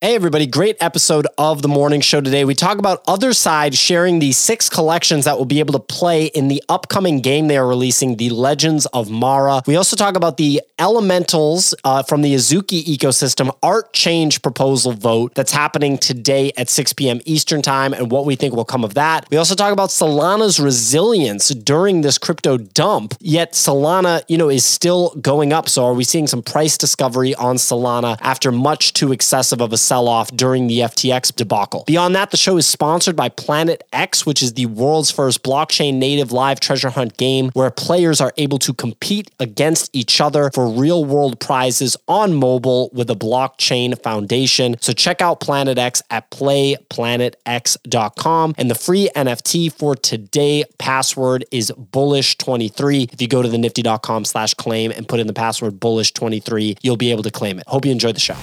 Hey, everybody, great episode of the morning show today. We talk about Otherside sharing the six collections that will be able to play in the upcoming game they are releasing, The Legends of Mara. We also talk about the elementals uh, from the Azuki ecosystem art change proposal vote that's happening today at 6 p.m. Eastern Time and what we think will come of that. We also talk about Solana's resilience during this crypto dump, yet Solana, you know, is still going up. So are we seeing some price discovery on Solana after much too excessive of a sell off during the FTX debacle. Beyond that, the show is sponsored by Planet X, which is the world's first blockchain native live treasure hunt game where players are able to compete against each other for real world prizes on mobile with a blockchain foundation. So check out Planet X at playplanetx.com. And the free NFT for today password is bullish23. If you go to the nifty.com slash claim and put in the password bullish23, you'll be able to claim it. Hope you enjoyed the show.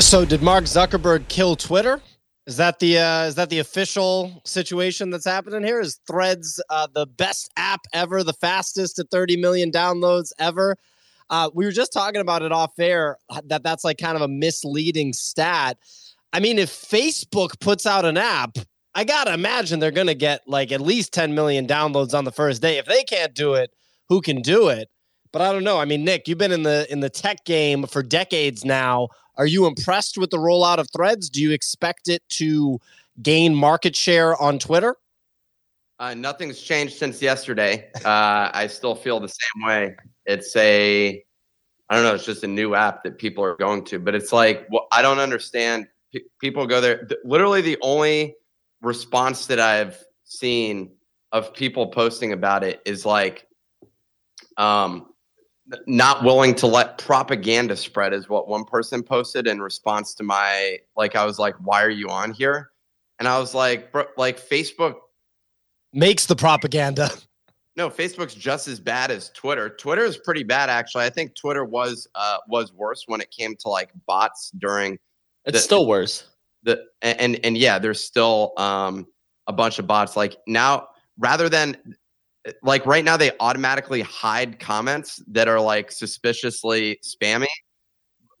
So did Mark Zuckerberg kill Twitter? Is that the uh, is that the official situation that's happening here? Is Threads uh, the best app ever, the fastest at 30 million downloads ever? Uh, we were just talking about it off air that that's like kind of a misleading stat. I mean, if Facebook puts out an app, I gotta imagine they're gonna get like at least 10 million downloads on the first day. If they can't do it, who can do it? But I don't know. I mean, Nick, you've been in the in the tech game for decades now. Are you impressed with the rollout of Threads? Do you expect it to gain market share on Twitter? Uh, nothing's changed since yesterday. Uh, I still feel the same way. It's a, I don't know, it's just a new app that people are going to, but it's like, well, I don't understand. P- people go there. Th- literally, the only response that I've seen of people posting about it is like, um, not willing to let propaganda spread is what one person posted in response to my like I was like why are you on here? And I was like bro, like Facebook makes the propaganda. No Facebook's just as bad as Twitter. Twitter is pretty bad actually. I think Twitter was uh was worse when it came to like bots during it's the, still worse. The and, and and yeah there's still um a bunch of bots. Like now rather than like right now they automatically hide comments that are like suspiciously spammy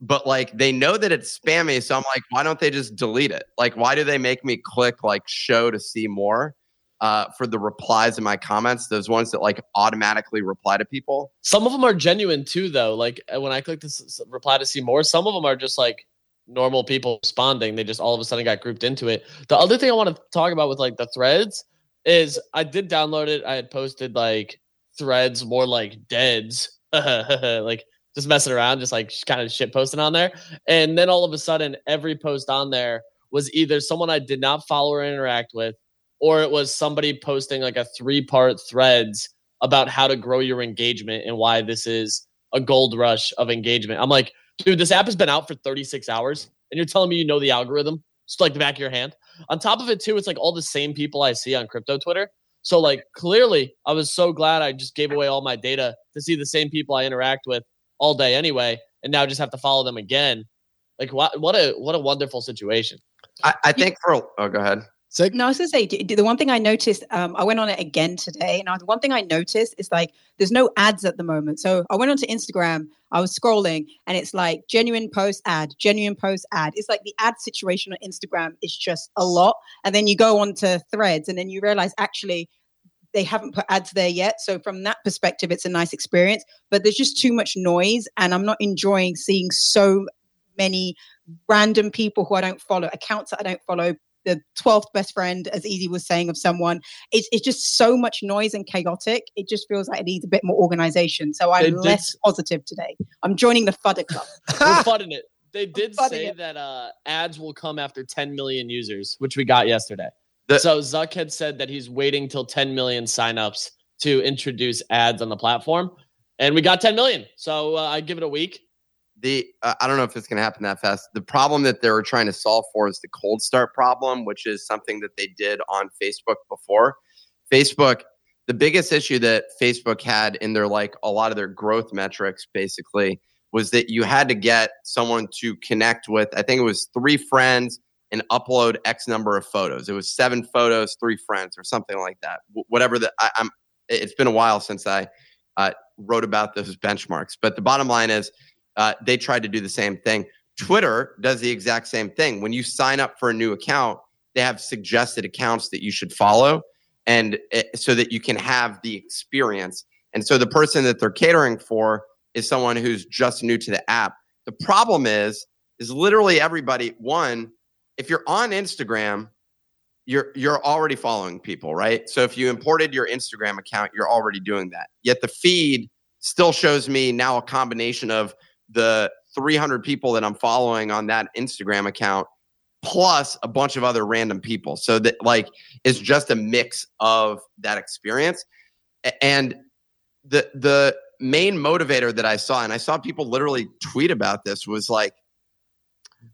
but like they know that it's spammy so i'm like why don't they just delete it? Like why do they make me click like show to see more uh, for the replies in my comments those ones that like automatically reply to people? Some of them are genuine too though. Like uh, when i click this reply to see more some of them are just like normal people responding. They just all of a sudden got grouped into it. The other thing i want to talk about with like the threads is I did download it. I had posted like threads more like deads, like just messing around, just like kind of shit posting on there. And then all of a sudden, every post on there was either someone I did not follow or interact with, or it was somebody posting like a three part threads about how to grow your engagement and why this is a gold rush of engagement. I'm like, dude, this app has been out for 36 hours and you're telling me you know the algorithm just like the back of your hand. On top of it, too, it's like all the same people I see on crypto Twitter. So, like, clearly, I was so glad I just gave away all my data to see the same people I interact with all day anyway, and now just have to follow them again. Like, what, what a what a wonderful situation. I, I think for oh, go ahead. So no, I was gonna say the one thing I noticed. Um, I went on it again today, and the one thing I noticed is like there's no ads at the moment. So I went onto Instagram. I was scrolling, and it's like genuine post ad, genuine post ad. It's like the ad situation on Instagram is just a lot, and then you go on to Threads, and then you realize actually they haven't put ads there yet. So from that perspective, it's a nice experience. But there's just too much noise, and I'm not enjoying seeing so many random people who I don't follow, accounts that I don't follow, the 12th best friend, as Easy was saying, of someone. It's, it's just so much noise and chaotic. It just feels like it needs a bit more organization. So I'm less positive today. I'm joining the Fudder Club. We're fudding it. They did say it. that uh, ads will come after 10 million users, which we got yesterday. The- so Zuck had said that he's waiting till 10 million signups to introduce ads on the platform. And we got 10 million. So uh, I give it a week the uh, I don't know if it's going to happen that fast. The problem that they were trying to solve for is the cold start problem, which is something that they did on Facebook before. Facebook, the biggest issue that Facebook had in their like a lot of their growth metrics basically was that you had to get someone to connect with I think it was 3 friends and upload X number of photos. It was 7 photos, 3 friends or something like that. W- whatever the I, am it's been a while since I uh, wrote about those benchmarks, but the bottom line is uh, they tried to do the same thing. Twitter does the exact same thing. When you sign up for a new account, they have suggested accounts that you should follow and it, so that you can have the experience. And so the person that they're catering for is someone who's just new to the app. The problem is is literally everybody one if you're on Instagram, you're you're already following people, right? So if you imported your Instagram account, you're already doing that. Yet the feed still shows me now a combination of the 300 people that I'm following on that Instagram account plus a bunch of other random people. So that like it's just a mix of that experience. And the the main motivator that I saw, and I saw people literally tweet about this, was like,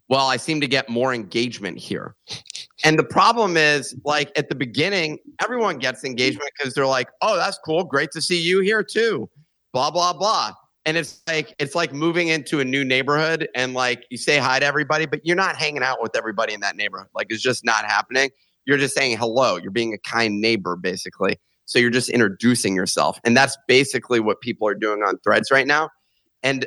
well, I seem to get more engagement here. And the problem is, like at the beginning, everyone gets engagement because they're like, oh, that's cool. Great to see you here too. Blah, blah, blah and it's like it's like moving into a new neighborhood and like you say hi to everybody but you're not hanging out with everybody in that neighborhood. Like it's just not happening. You're just saying hello. You're being a kind neighbor basically. So you're just introducing yourself. And that's basically what people are doing on threads right now. And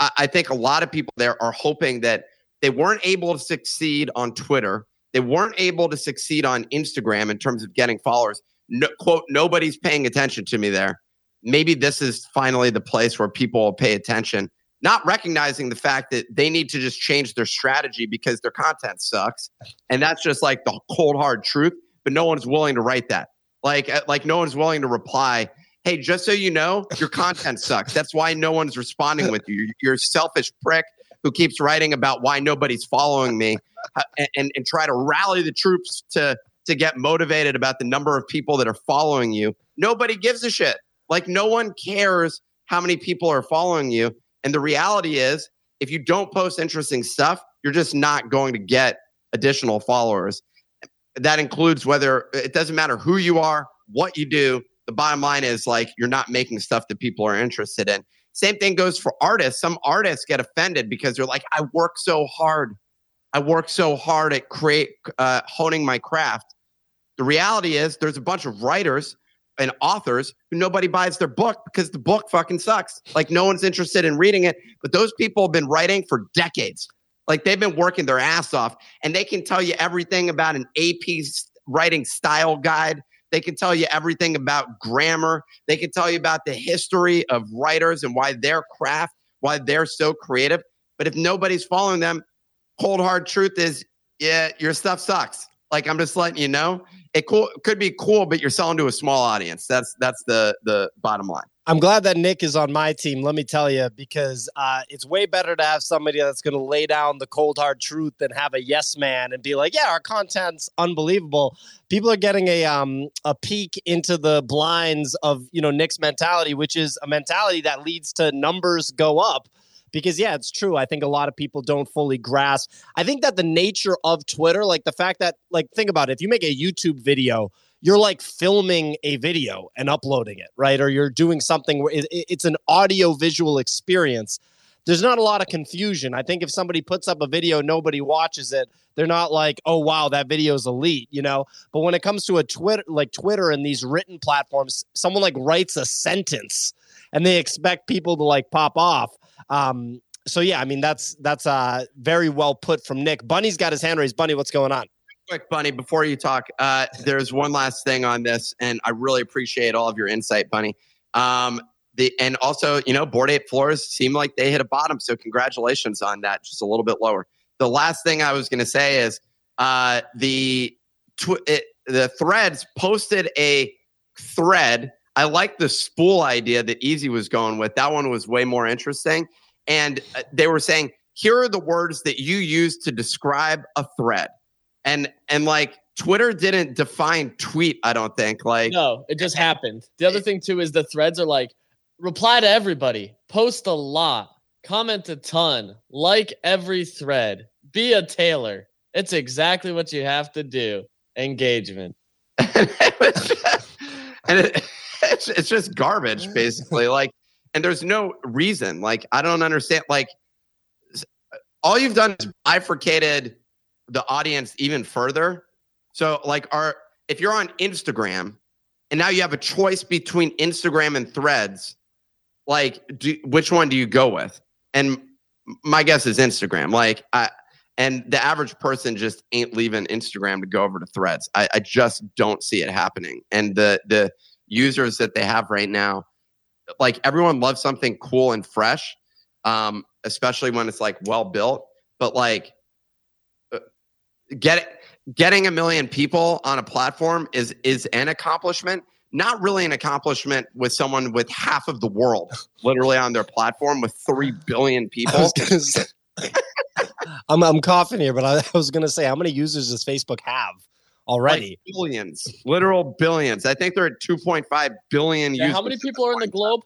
I, I think a lot of people there are hoping that they weren't able to succeed on twitter. They weren't able to succeed on instagram in terms of getting followers. No, quote nobody's paying attention to me there maybe this is finally the place where people will pay attention, not recognizing the fact that they need to just change their strategy because their content sucks. And that's just like the cold hard truth, but no one's willing to write that. Like uh, like no one's willing to reply, "Hey, just so you know, your content sucks. That's why no one's responding with you. You're a selfish prick who keeps writing about why nobody's following me uh, and, and, and try to rally the troops to to get motivated about the number of people that are following you. Nobody gives a shit. Like no one cares how many people are following you. And the reality is, if you don't post interesting stuff, you're just not going to get additional followers. That includes whether it doesn't matter who you are, what you do. The bottom line is like you're not making stuff that people are interested in. Same thing goes for artists. Some artists get offended because they're like, I work so hard. I work so hard at create uh, honing my craft. The reality is, there's a bunch of writers and authors who nobody buys their book because the book fucking sucks. Like no one's interested in reading it. But those people have been writing for decades. Like they've been working their ass off and they can tell you everything about an AP writing style guide. They can tell you everything about grammar. They can tell you about the history of writers and why their craft, why they're so creative. But if nobody's following them, cold hard truth is, yeah, your stuff sucks. Like I'm just letting you know it cool could be cool, but you're selling to a small audience. That's that's the the bottom line. I'm glad that Nick is on my team. Let me tell you, because uh, it's way better to have somebody that's going to lay down the cold hard truth than have a yes man and be like, "Yeah, our content's unbelievable." People are getting a um a peek into the blinds of you know Nick's mentality, which is a mentality that leads to numbers go up because yeah it's true i think a lot of people don't fully grasp i think that the nature of twitter like the fact that like think about it if you make a youtube video you're like filming a video and uploading it right? Or you're doing something where it, it's an audio visual experience there's not a lot of confusion. I think if somebody puts up a video nobody watches it they're not like oh wow that video is elite you know? But when it comes to a twitter like twitter and these written platforms someone like writes a sentence and they expect people to like pop off um, so yeah, I mean that's that's uh very well put from Nick. Bunny's got his hand raised. Bunny, what's going on? Quick, Bunny, before you talk, uh, there's one last thing on this, and I really appreciate all of your insight, Bunny. Um, the and also, you know, Bored Ape floors seem like they hit a bottom, so congratulations on that. Just a little bit lower. The last thing I was going to say is uh, the tw- it, the threads posted a thread I like the spool idea that Easy was going with. That one was way more interesting. And uh, they were saying, here are the words that you use to describe a thread. And and like Twitter didn't define tweet, I don't think. Like No, it just happened. The other thing too is the threads are like reply to everybody, post a lot, comment a ton, like every thread, be a tailor. It's exactly what you have to do. Engagement. and it, it's, it's just garbage, basically. Like, and there's no reason. Like, I don't understand. Like, all you've done is bifurcated the audience even further. So, like, our if you're on Instagram and now you have a choice between Instagram and Threads, like, do, which one do you go with? And my guess is Instagram. Like I and the average person just ain't leaving Instagram to go over to Threads. I, I just don't see it happening. And the the users that they have right now, like everyone loves something cool and fresh, um, especially when it's like well built. But like, uh, get getting a million people on a platform is is an accomplishment. Not really an accomplishment with someone with half of the world literally on their platform with three billion people. was gonna say- I'm I'm coughing here, but I, I was gonna say how many users does Facebook have already? Like billions, literal billions. I think they're at 2.5 billion Yeah, users. how many people are in the globe?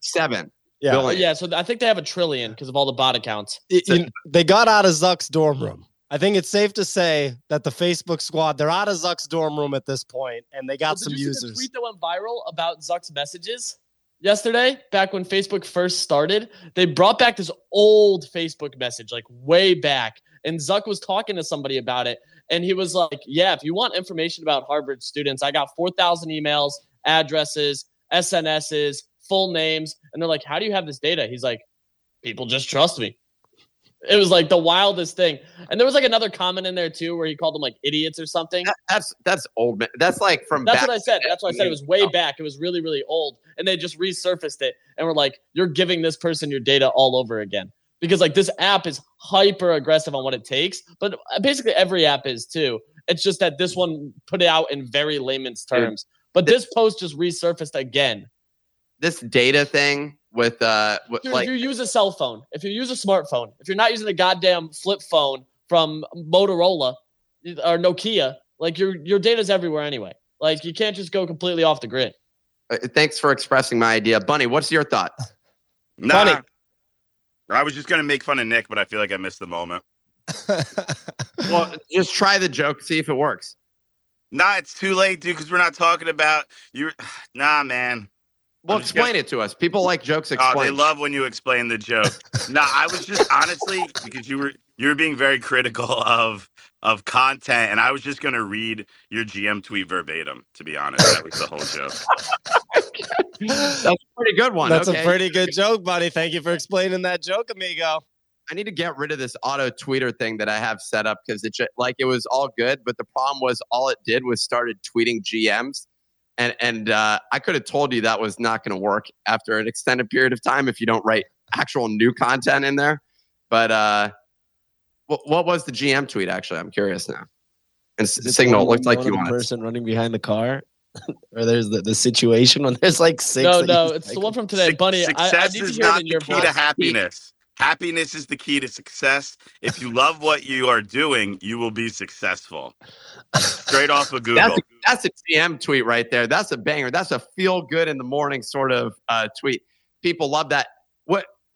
Seven. yeah, billion. Yeah, so I think they have a trillion because of all the bot accounts. It- you- they got out of Zuck's dorm room. I think it's safe to say that the Facebook squad they're out of Zuck's dorm room at this point, and they got Well, some did you see the users. tweet that went viral about Zuck's messages yesterday, back when Facebook first started. They brought back this old Facebook message, like way back, and Zuck was talking to somebody about it, and he was like, "Yeah, if you want information about Harvard students, I got four thousand emails, addresses, SNSs, full names," and they're like, "How do you have this data?" He's like, "People just trust me." It was like the wildest thing, and there was like another comment in there too, where he called them like idiots or something. That- that's that's old. man. That's like from That's what I said. That's what I said it was way back. It was really, really old. And they just resurfaced it and we're like, you're giving this person your data all over again. Because like this app is hyper aggressive on what it takes, but basically every app is too. It's just that this one put it out in very layman's terms. But this post just resurfaced again. this data thing with uh with, Dude, like if you use a cell phone, if you use a smartphone, if you're not using a goddamn flip phone from Motorola or Nokia, like your your data's everywhere anyway. Like you can't just go completely off the grid. uh, thanks for expressing my idea, Bunny. What's your thought? Nah, Funny. I was just gonna make fun of Nick, but I feel like I missed the moment. Well, just try the joke, see if it works. Nah, it's too late, dude, because we're not talking about you. Nah, man. Well, I'm just explain it to us. People like jokes Oh, they love when you explain the joke. nah, I was just honestly because you were you were being very critical of of content, and I was just gonna read your GM tweet verbatim. To be honest, that was the whole joke. That's a pretty good one. That's okay. a pretty good joke, buddy. Thank you for explaining that joke, amigo. I need to get rid of this auto tweeter thing that I have set up because it ju- like it was all good, but the problem was all it did was started tweeting GMs, and and uh, I could have told you that was not going to work after an extended period of time if you don't write actual new content in there. But uh, what what was the GM tweet actually? I'm curious now. And S- Signal it looked like you the wanted. person running behind the car, or there's the, the situation when there's like six. No, no, you- it's the one from today. Suc- Bunny, success I need to is hear it not in the your key voice. to happiness. Happiness is the key to success. If you love what you are doing, you will be successful. Straight off of Google. That's a, that's a GM tweet right there. That's a banger. That's a feel good in the morning sort of uh, tweet. People love that.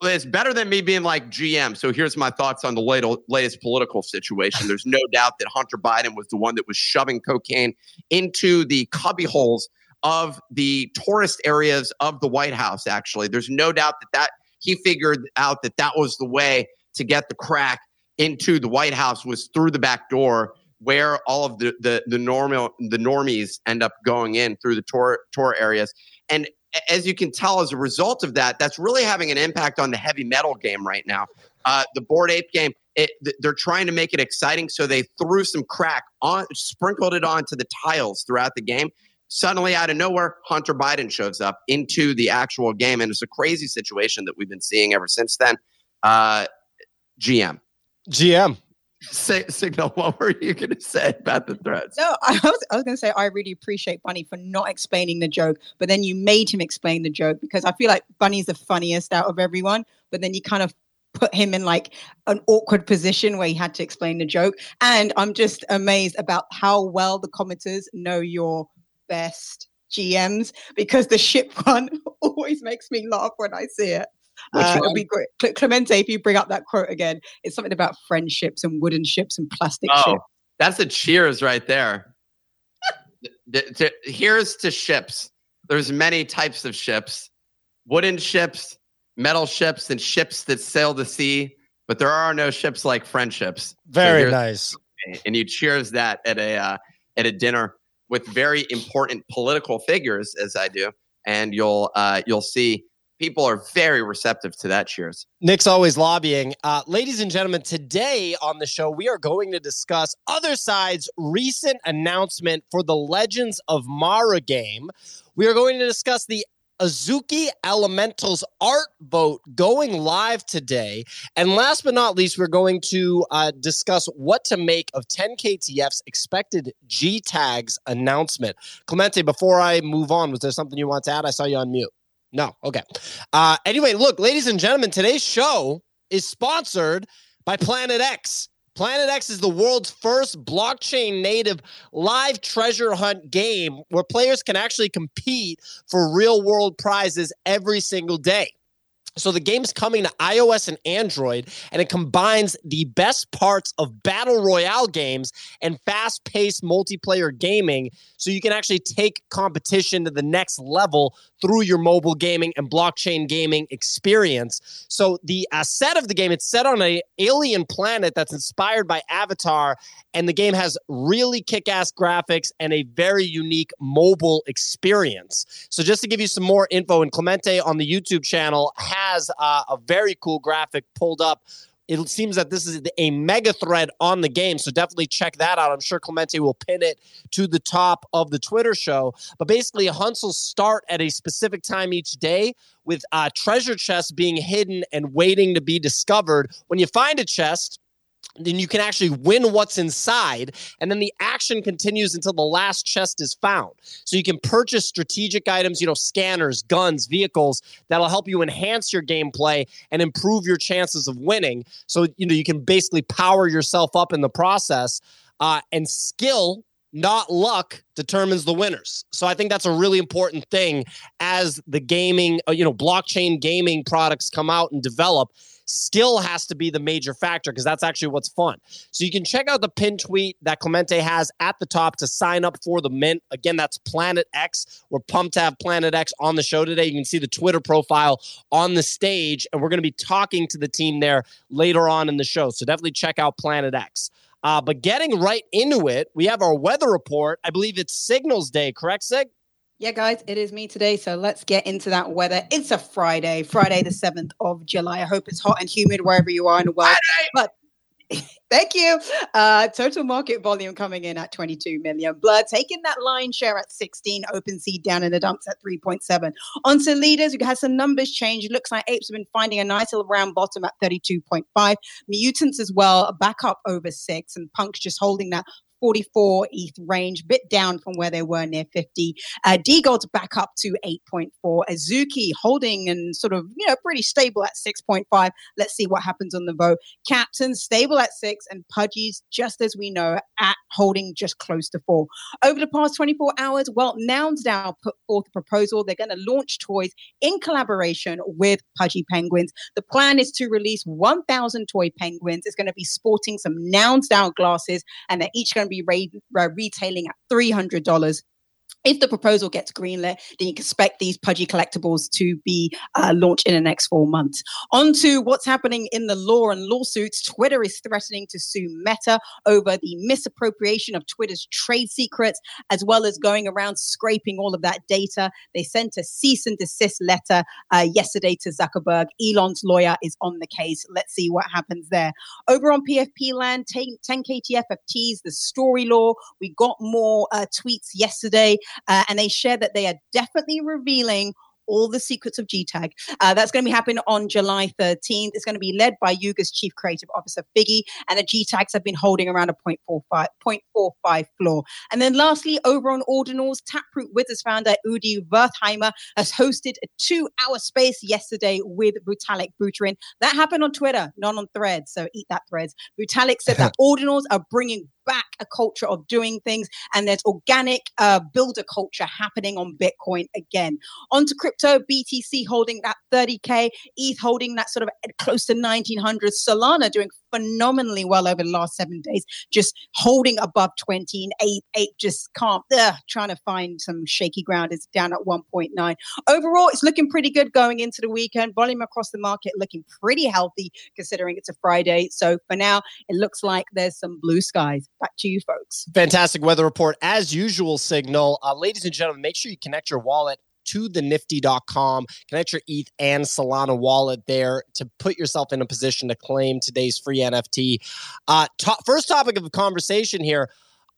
It's better than me being like GM. So here's my thoughts on the latest, latest political situation. There's no doubt that Hunter Biden was the one that was shoving cocaine into the cubby holes of the tourist areas of the White House. Actually, there's no doubt that that he figured out that that was the way to get the crack into the White House was through the back door where all of the the the normal the normies end up going in through the tour tour areas and as you can tell as a result of that that's really having an impact on the heavy metal game right now. Uh, the Bored Ape game, it, they're trying to make it exciting so they threw some crack on sprinkled it onto the tiles throughout the game. Suddenly out of nowhere hunter biden shows up into the actual game and it's a crazy situation that we've been seeing ever since then. Uh, gm GM. Say, signal what were you going to say about the threads No, I was, I was going to say I really appreciate Bunny for not explaining the joke, but then you made him explain the joke because I feel like Bunny's the funniest out of everyone, but then you kind of put him in like an awkward position where he had to explain the joke. And I'm just amazed about how well the commenters know your best GMs because the ship one always makes me laugh when I see it. Which Uh, it'll be great. Clemente, if you bring up that quote again, it's something about friendships and wooden ships and plastic Oh, ships. that's a cheers right there. Th- th- to- here's to ships. There's many types of ships: wooden ships, metal ships, and ships that sail the sea. But there are no ships like friendships. Very here's- nice. And you cheers that at a uh, at a dinner with very important political figures, as I do, and you'll uh, you'll see people are very receptive to that. Cheers. Nick's always lobbying. Uh, ladies and gentlemen, today on the show, we are going to discuss Otherside's recent announcement for the Legends of Mara game. We are going to discuss the Azuki Elementals art vote going live today. And last but not least, we're going to uh, discuss what to make of 10KTF's expected G tags announcement. Clemente, before I move on, was there something you want to add? I saw you on mute. No. Okay. Uh, anyway, look, ladies and gentlemen, today's show is sponsored by Planet X. Planet X is the world's first blockchain native live treasure hunt game where players can actually compete for real world prizes every single day. So the game's coming to iOS and Android, and it combines the best parts of battle royale games and fast paced multiplayer gaming. So you can actually take competition to the next level through your mobile gaming and blockchain gaming experience. So the uh, set of the game, it's set on a alien planet that's inspired by Avatar, and the game has really kick-ass graphics and a very unique mobile experience. So just to give you some more info, and Clemente on the YouTube channel has uh, a very cool graphic pulled up it seems that this is a mega thread on the game. So definitely check that out. I'm sure Clemente will pin it to the top of the Twitter show. But basically, hunts will start at a specific time each day with uh, treasure chests being hidden and waiting to be discovered. When you find a chest, then you can actually win what's inside and then the action continues until the last chest is found. So you can purchase strategic items you know scanners guns vehicles that'll help you enhance your gameplay and improve your chances of winning. So you know you can basically power yourself up in the process uh, and skill not luck determines the winners. So I think that's a really important thing as the gaming, uh, you know, blockchain gaming products come out and develop skill has to be the major factor because that's actually what's fun. So you can check out the pin tweet that Clemente has at the top to sign up for the mint. Again, that's Planet X. We're pumped to have Planet X on the show today. You can see the Twitter profile on the stage, and we're going to be talking to the team there later on in the show. So definitely check out Planet X. Uh, but getting right into it, we have our weather report. I believe it's Signals Day, correct, Sig? Yeah, guys, it is me today. So let's get into that weather. It's a Friday, Friday the 7th of July. I hope it's hot and humid wherever you are in the world. But thank you. Uh, total market volume coming in at 22 million. Blur taking that line share at 16. OpenSea down in the dumps at 3.7. On to leaders, we had some numbers change. Looks like Apes have been finding a nice little round bottom at 32.5. Mutants as well, back up over six. And Punk's just holding that 44 ETH range, bit down from where they were near 50. Uh, DeGod's back up to 8.4. Azuki holding and sort of, you know, pretty stable at 6.5. Let's see what happens on the vote. Captain stable at six and Pudgy's just as we know at holding just close to four. Over the past 24 hours, well, Nouns now put forth a proposal. They're going to launch toys in collaboration with Pudgy Penguins. The plan is to release 1,000 toy penguins. It's going to be sporting some Nouns down glasses and they're each going to be be re- uh, retailing at $300 if the proposal gets greenlit, then you can expect these pudgy collectibles to be uh, launched in the next four months. On to what's happening in the law and lawsuits. Twitter is threatening to sue Meta over the misappropriation of Twitter's trade secrets, as well as going around scraping all of that data. They sent a cease and desist letter uh, yesterday to Zuckerberg. Elon's lawyer is on the case. Let's see what happens there. Over on PFP land, 10KTF have teased the story law. We got more uh, tweets yesterday uh, and they share that they are definitely revealing all the secrets of GTAG. Uh, that's going to be happening on July 13th. It's going to be led by Yuga's chief creative officer, Figgy, and the GTAGs have been holding around a 0.45, 0.45 floor. And then lastly, over on Ordinals, Taproot Wizards founder Udi Wertheimer has hosted a two-hour space yesterday with Brutalic Buterin. That happened on Twitter, not on Threads, so eat that Threads. Brutalic said that Ordinals are bringing back a culture of doing things and there's organic uh, builder culture happening on Bitcoin again. Onto crypto, BTC holding that 30K, ETH holding that sort of close to 1900, Solana doing phenomenally well over the last seven days, just holding above 20 and Ape, Ape just can't, ugh, trying to find some shaky ground is down at 1.9. Overall, it's looking pretty good going into the weekend. Volume across the market looking pretty healthy considering it's a Friday. So for now, it looks like there's some blue skies. Back to you, folks. Fantastic weather report as usual, Signal. Uh, ladies and gentlemen, make sure you connect your wallet to the nifty.com. Connect your ETH and Solana wallet there to put yourself in a position to claim today's free NFT. Uh, to- first topic of conversation here.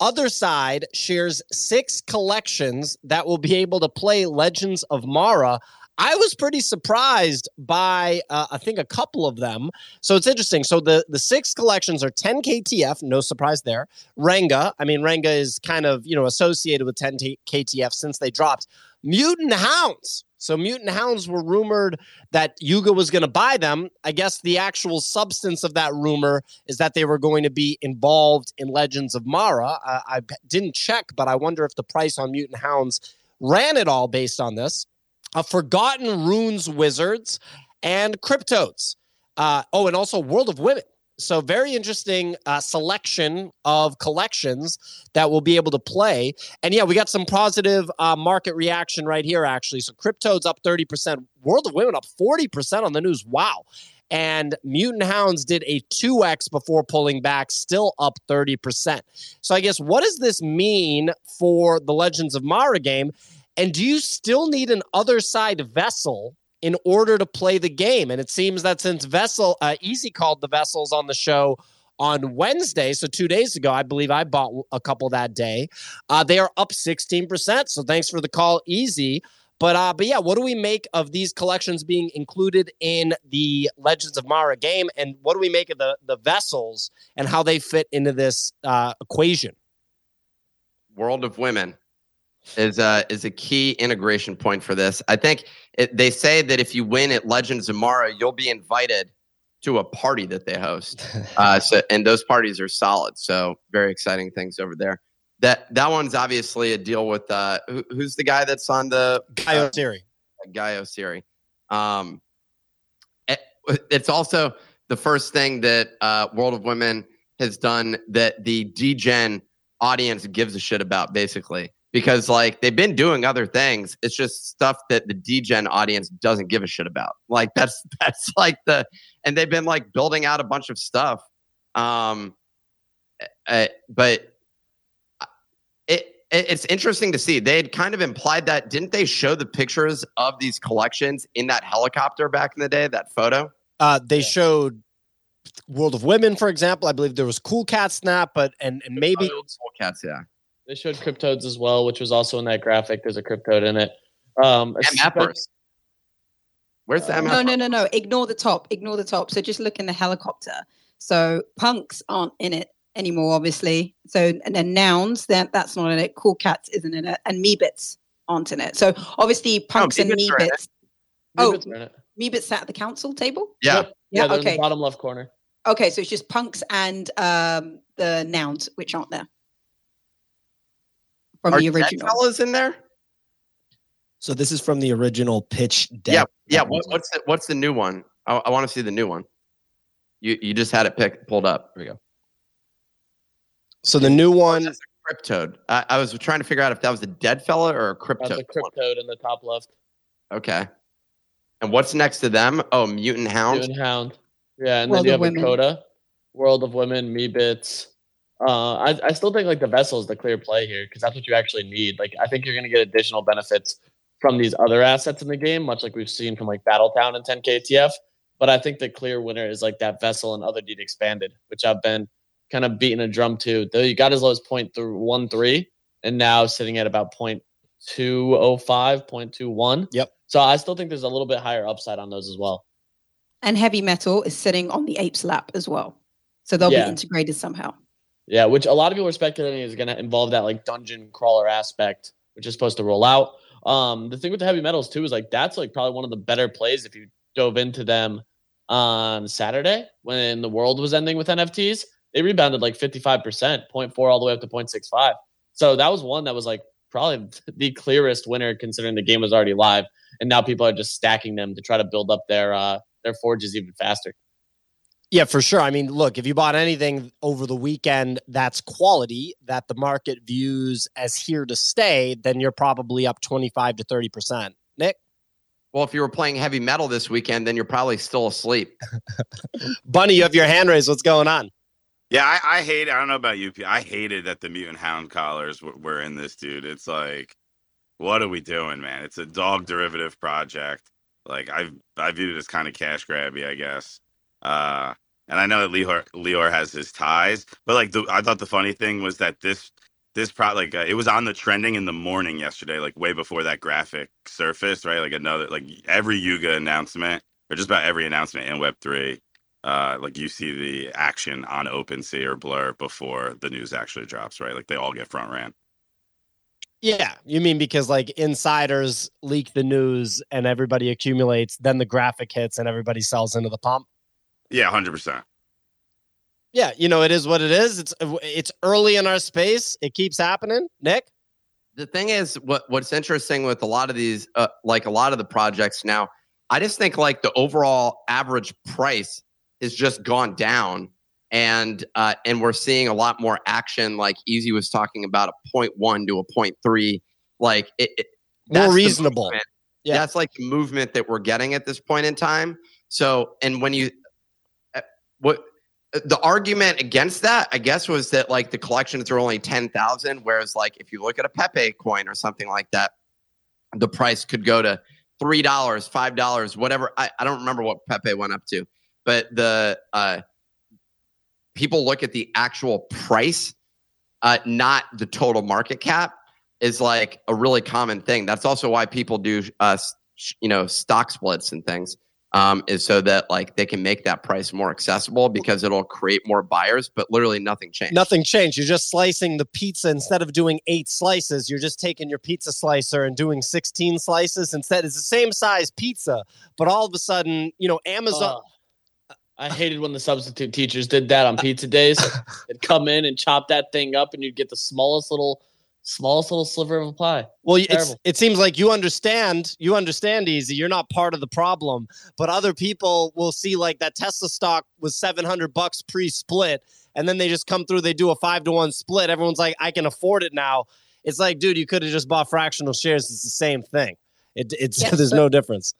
Otherside shares six collections that will be able to play Legends of Mara. I was pretty surprised by uh, I think a couple of them. So it's interesting. So the the six collections are 10 KTF, no surprise there. Renga, I mean Renga is kind of, you know, associated with 10 KTF since they dropped. Mutant Hounds. So Mutant Hounds were rumored that Yuga was going to buy them. I guess the actual substance of that rumor is that they were going to be involved in Legends of Mara. Uh, I didn't check, but I wonder if the price on Mutant Hounds ran it all based on this A Forgotten Runes Wizards, and Cryptoadz. Uh, oh, and also World of Women. So, very interesting uh, selection of collections that we'll be able to play. And yeah, we got some positive uh, market reaction right here, actually. So, Cryptoadz up 30%, World of Women up 40% on the news. Wow. And Mutant Hounds did a 2x before pulling back, still up 30%. So, I guess what does this mean for the Legends of Mara game? And do you still need an Otherside vessel in order to play the game? And it seems that since Vessel, uh, Easy called the vessels on the show on Wednesday, so two days ago, I believe I bought a couple that day. Uh, they are up 16%. So thanks for the call, Easy. But uh, but yeah, what do we make of these collections being included in the Legends of Mara game, and what do we make of the the vessels and how they fit into this uh, equation? World of Women is a is a key integration point for this. I think it, they say that if you win at Legends of you'll be invited to a party that they host. Uh, so and those parties are solid. So very exciting things over there. That that one's obviously a deal with uh, who, who's the guy that's on the Guy uh, Oseary. Guy Oseary. Um, it, it's also the first thing that uh, World of Women has done that the DGen audience gives a shit about, basically because like they've been doing other things. It's just stuff that the DGen audience doesn't give a shit about. Like that's that's like the and they've been like building out a bunch of stuff. Um, uh, but it, it it's interesting to see. They had kind of implied that, didn't they? Show the pictures of these collections in that helicopter back in the day. That photo. Uh, they showed World of Women, for example. I believe there was Cool Cat Snap, but and and maybe Cool cats. Yeah. They showed cryptoadz as well, which was also in that graphic. There's a cryptoad in it. Um, MFers. Where's the MF? No, no, no, no. Ignore the top. Ignore the top. So just look in the helicopter. So punks aren't in it anymore, obviously. So and then nouns, that that's not in it. Cool cats isn't in it, and meebits aren't in it. So obviously punks and Meebits are in meebits. Oh, Meebits are in it. meebits sat at the council table. Yeah. Yep. Yeah, they're in okay. the bottom left corner. Okay, so it's just punks and um, the nouns, which aren't there from Are the dead original. fellas in there? so. This is from the original pitch deck. Yeah, yeah. What, what's the, what's the new one? I, I want to see the new one. You you just had it pick pulled up. Here we go. So the new one, That's a cryptoad. I, I was trying to figure out if that was a dead fella or a That's cryptoad. a cryptoad in the top left. Okay. And what's next to them? Oh, mutant hound. Mutant Hound. Yeah, and World then you have Women. Dakota, World of Women, Meebits. Uh, I, I still think like the vessel is the clear play here because that's what you actually need. Like I think you're gonna get additional benefits from these other assets in the game, much like we've seen from like Battletown and 10 KTF. But I think the clear winner is like that vessel and Otherdeed expanded, which I've been kind of beating a drum to. Though you got as low as point through one three, and now sitting at about point two oh five, point two one. Yep. So I still think there's a little bit higher upside on those as well. And heavy metal is sitting on the ape's lap as well. So they'll Yeah. be integrated somehow. Yeah, which a lot of people are speculating is going to involve that like dungeon crawler aspect, which is supposed to roll out. Um, the thing with the heavy metals too is like that's like probably one of the better plays if you dove into them on Saturday when the world was ending with NFTs. They rebounded like 55%, 0.4 all the way up to 0.65. So that was one that was like probably the clearest winner considering the game was already live. And now people are just stacking them to try to build up their uh their forges even faster. Yeah, for sure. I mean, look, if you bought anything over the weekend that's quality that the market views as here to stay, then you're probably up 25 to 30 percent. Nick, Well, if you were playing heavy metal this weekend, then you're probably still asleep. Bunny, you have your hand raised. What's going on? Yeah, I, I hate. I don't know about you. P- I hated that the mutant hound collars were, were in this, dude. It's like what are we doing, man? It's a dog derivative project. Like I've I viewed it as kind of cash grabby, I guess. Uh, and I know that Lior Lior has his ties, but like the, I thought the funny thing was that this this pro like uh, it was on the trending in the morning yesterday, like way before that graphic surfaced, right? Like another like every Yuga announcement or just about every announcement in Web three, uh, like you see the action on OpenSea or Blur before the news actually drops, right? Like they all get front ran. Yeah, you mean because like insiders leak the news and everybody accumulates, then the graphic hits and everybody sells into the pump. Yeah, hundred percent. Yeah, you know it is what it is. It's it's early in our space. It keeps happening. Nick, the thing is, what what's interesting with a lot of these, uh, like a lot of the projects now, I just think like the overall average price has just gone down and uh, and we're seeing a lot more action. Like Easy was talking about a point one to a point three, like it, it more reasonable. Yeah, that's like the movement that we're getting at this point in time. So, and when you what the argument against that, I guess, was that like the collections are only ten thousand, whereas like if you look at a Pepe coin or something like that, the price could go to three dollars, five dollars, whatever. I, I don't remember what Pepe went up to, but the uh, people look at the actual price, uh, not the total market cap, is like a really common thing. That's also why people do, uh, you know, stock splits and things. Um, is so that like they can make that price more accessible because it'll create more buyers, but literally nothing changed. Nothing changed. You're just slicing the pizza instead of doing eight slices. You're just taking your pizza slicer and doing 16 slices instead. It's the same size pizza, but all of a sudden, you know, Amazon. Uh I hated when the substitute teachers did that on pizza days. They'd come in and chop that thing up, and you'd get the smallest little, smallest little sliver of a pie. Well, it seems like you understand. You understand easy. You're not part of the problem, but other people will see like that Tesla stock was 700 bucks pre-split, and then they just come through. They do a five to one split. Everyone's like, I can afford it now. It's like, dude, you could have just bought fractional shares. It's the same thing. It, it's yes, there's no difference.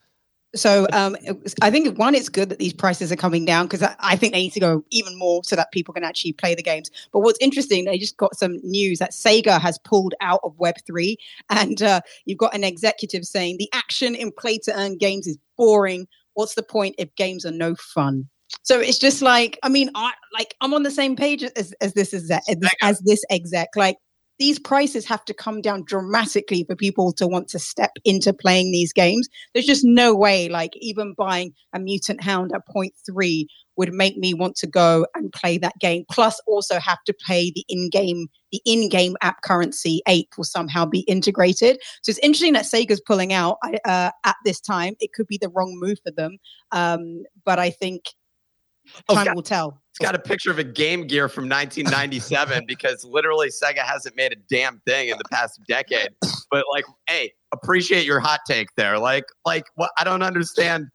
So um, I think one, it's good that these prices are coming down because I, I, think they need to go even more so that people can actually play the games. But what's interesting, they just got some news that Sega has pulled out of Web three, and uh, you've got an executive saying the action in play to earn games is boring. What's the point if games are no fun? So it's just like I mean, I like I'm on the same page as, as this as, as, as this exec. Like these prices have to come down dramatically for people to want to step into playing these games. There's just no way, like, even buying a Mutant Hound at point three would make me want to go and play that game. Plus, also have to pay the in-game, the in-game app currency. Ape will somehow be integrated. So it's interesting that Sega's pulling out uh, at this time. It could be the wrong move for them, um, but I think oh, time will tell it's got a picture of a Game Gear from 1997 because literally Sega hasn't made a damn thing in the past decade. But like, hey, appreciate your hot take there. Like, like what? I don't understand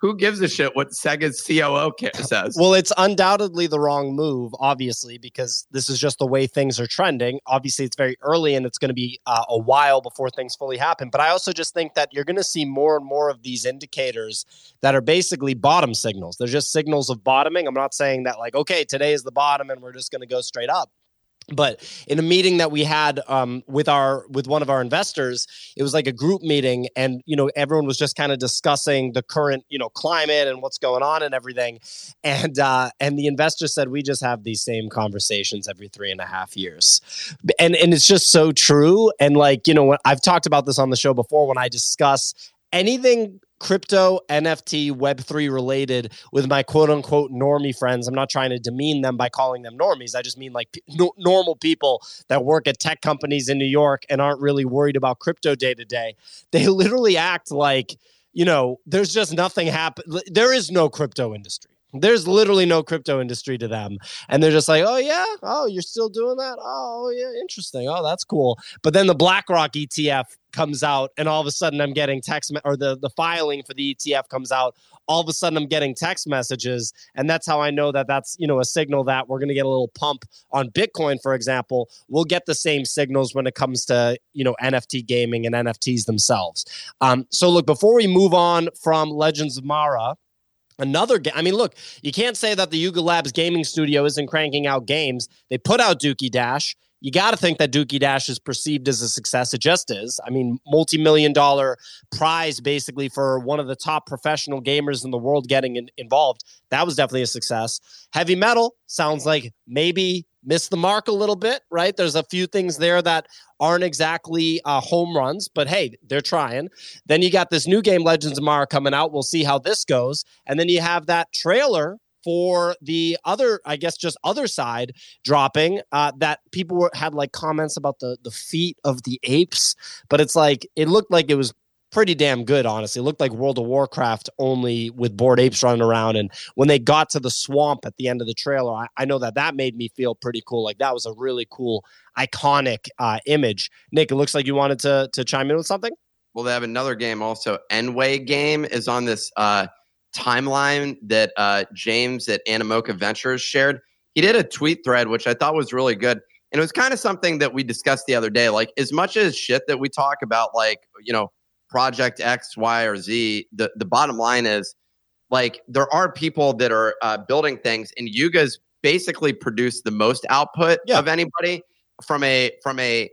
who gives a shit what Sega's COO says? Well, it's undoubtedly the wrong move, obviously, because this is just the way things are trending. Obviously, it's very early and it's going to be uh, a while before things fully happen. But I also just think that you're going to see more and more of these indicators that are basically bottom signals. They're just signals of bottoming. I'm not saying that, like, okay, today is the bottom and we're just going to go straight up but in a meeting that we had um, with our with one of our investors it was like a group meeting and you know everyone was just kind of discussing the current you know climate and what's going on and everything. And uh, and the investor said we just have these same conversations every three and a half years. And and it's just so true. And like you know i've talked about this on the show before when i discuss anything crypto, NFT, Web3 related with my quote unquote normie friends. I'm not trying to demean them by calling them normies. I just mean like normal people that work at tech companies in New York and aren't really worried about crypto day to day. They literally act like, you know, there's just nothing happen. There is no crypto industry. There's literally no crypto industry to them. And they're just like, oh, yeah. Oh, you're still doing that? Oh, yeah. Interesting. Oh, that's cool. But then the BlackRock ETF comes out, and all of a sudden I'm getting text me- or the, the filing for the ETF comes out. All of a sudden I'm getting text messages. And that's how I know that that's, you know, a signal that we're going to get a little pump on Bitcoin, for example. We'll get the same signals when it comes to, you know, NFT gaming and NFTs themselves. Um, so, look, before we move on from Legends of Mara, Another game. I mean, look, you can't say that the Yuga Labs gaming studio isn't cranking out games. They put out Dookie Dash. you got to think that Dookie Dash is perceived as a success. It just is. I mean, multi million dollar prize basically for one of the top professional gamers in the world getting in, involved. That was definitely a success. Heavy metal sounds like maybe missed the mark a little bit, right? There's a few things there that aren't exactly uh, home runs, but hey, they're trying. Then you got this new game, Legends of Mara, coming out. We'll see how this goes. And then you have that trailer for the other, I guess, just Otherside dropping uh, that people were, had like comments about the the feet of the apes, but it's like it looked like it was pretty damn good, honestly. It looked like World of Warcraft only with bored apes running around. And when they got to the swamp at the end of the trailer, I, I know that that made me feel pretty cool. Like that was a really cool, iconic uh, image. Nick, it looks like you wanted to to chime in with something. Well, they have another game also. Enway game is on this uh, timeline that uh, James at Animoca Ventures shared. He did a tweet thread, which I thought was really good. And it was kind of something that we discussed the other day. Like, as much as shit that we talk about, like, you know, Project X, Y, or Z, the, the bottom line is like there are people that are uh, building things, and Yuga's basically produced the most output Yeah. of anybody from a from a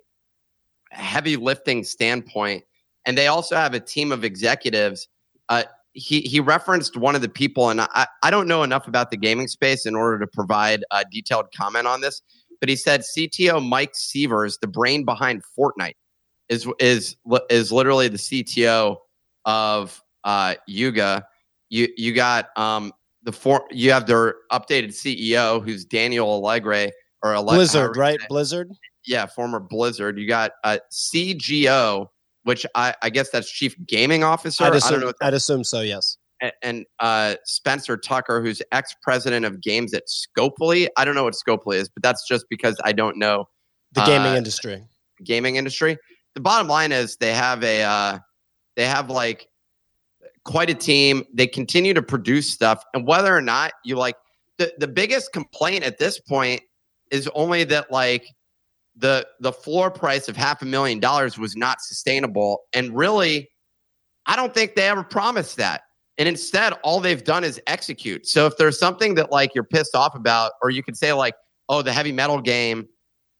heavy lifting standpoint. And they also have a team of executives. Uh, he he referenced one of the people, and I, I don't know enough about the gaming space in order to provide a detailed comment on this. But he said CTO Mike Sievers, the brain behind Fortnite, is is is literally the CTO of uh, Yuga. You you got um the for you have their updated CEO who's Daniel Alegre or Blizzard, however right? Blizzard. Yeah, former Blizzard. You got a CGO, which I, I guess that's Chief Gaming Officer. I'd I don't assume, know. I'd assume so. Yes. and- And uh, Spencer Tucker, who's ex president of games at Scopely. I don't know what Scopely is, but that's just because I don't know The gaming Uh, industry. gaming industry. The bottom line is they have a uh, they have like quite a team. They continue to produce stuff, and whether or not you like the the biggest complaint at this point is only that like the the floor price of half a million dollars was not sustainable, and really, I don't think they ever promised that. And instead, all they've done is execute. So if there's something that like you're pissed off about, or you could say like, oh, the heavy metal game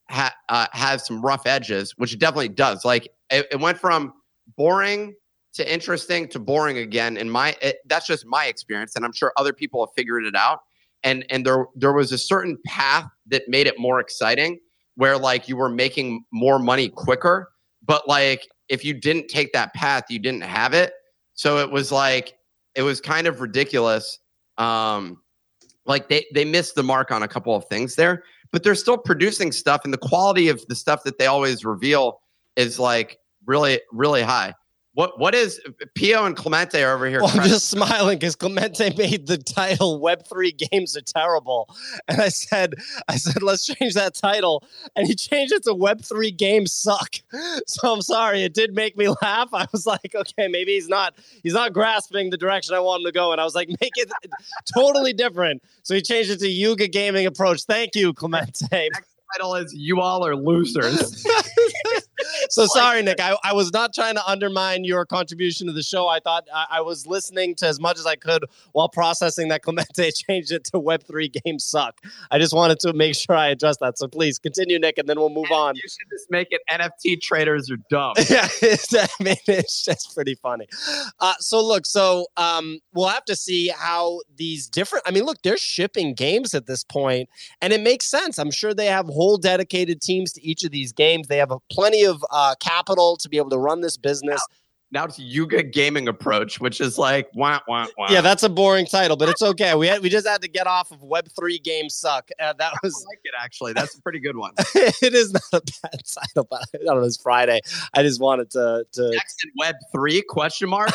ha- uh, has some rough edges, which it definitely does. Like it, it went from boring to interesting to boring again. In my, it, that's just my experience, and I'm sure other people have figured it out. And and there there was a certain path that made it more exciting, where like you were making more money quicker. But like if you didn't take that path, you didn't have it. So it was like it was kind of ridiculous. Um, like they they missed the mark on a couple of things there but they're still producing stuff and the quality of the stuff that they always reveal is like really really high what what is pio and clemente are over here Well, I'm just smiling because Clemente oh. made the title "Web3 Games Are Terrible," and I said, "I said let's change that title," and he changed it to "Web3 Games Suck." So I'm sorry, it did make me laugh. I was like, okay, maybe he's not he's not grasping the direction I want him to go, and I was like, make it totally different. So he changed it to Yuga Gaming Approach. Thank you, Clemente. title is you all are losers so sorry, Nick. I, I was not trying to undermine your contribution to the show. I thought I, I was listening to as much as I could while processing that Clemente changed it to Web3 games suck. I just wanted to make sure I addressed that. So please continue, Nick, and then we'll move on. you should just make it nft traders are dumb yeah, it's, I mean, it's just pretty funny. Uh, so look, so um, we'll have to see how these different. I mean, look, they're shipping games at this point, and it makes sense. I'm sure they have whole dedicated teams to each of these games. They have a, plenty of uh, capital to be able to run this business. now it's yuga gaming approach which is like wah, wah, wah. Yeah, that's a boring title, but it's okay. We had, we just had to get off of Web three games suck. Uh, that I was like it actually that's a pretty good one it is not a bad title, but I don't know. It's Friday. I just wanted to to next in web 3 question mark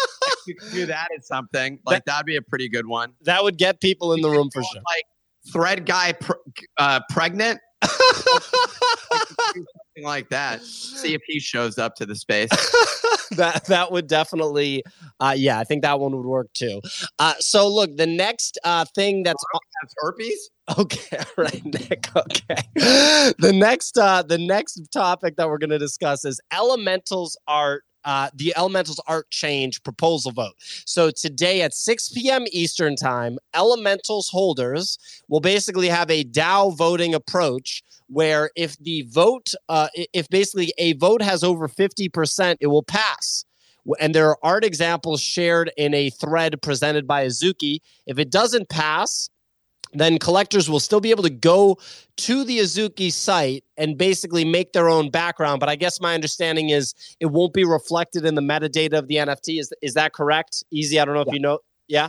you could do that as something like that'd be a pretty good one that would get people in the room for sure. like thread guy pr- uh, pregnant something like that. See if he shows up to the space. That that would definitely uh yeah i think that one would work too. Uh so look the next uh thing that's herpes? Okay right nick okay. The next uh the next topic that we're going to discuss is elementals art uh, the Elementals art change proposal vote. So today at 6 p.m. Eastern time, Elementals holders will basically have a DAO voting approach where if the vote, uh, if basically a vote has over 50%, it will pass. And there are art examples shared in a thread presented by Azuki. If it doesn't pass, then collectors will still be able to go to the Azuki site and basically make their own background. But I guess my understanding is it won't be reflected in the metadata of the NFT. Is is that correct? Easy. I don't know yeah. if you know. Yeah.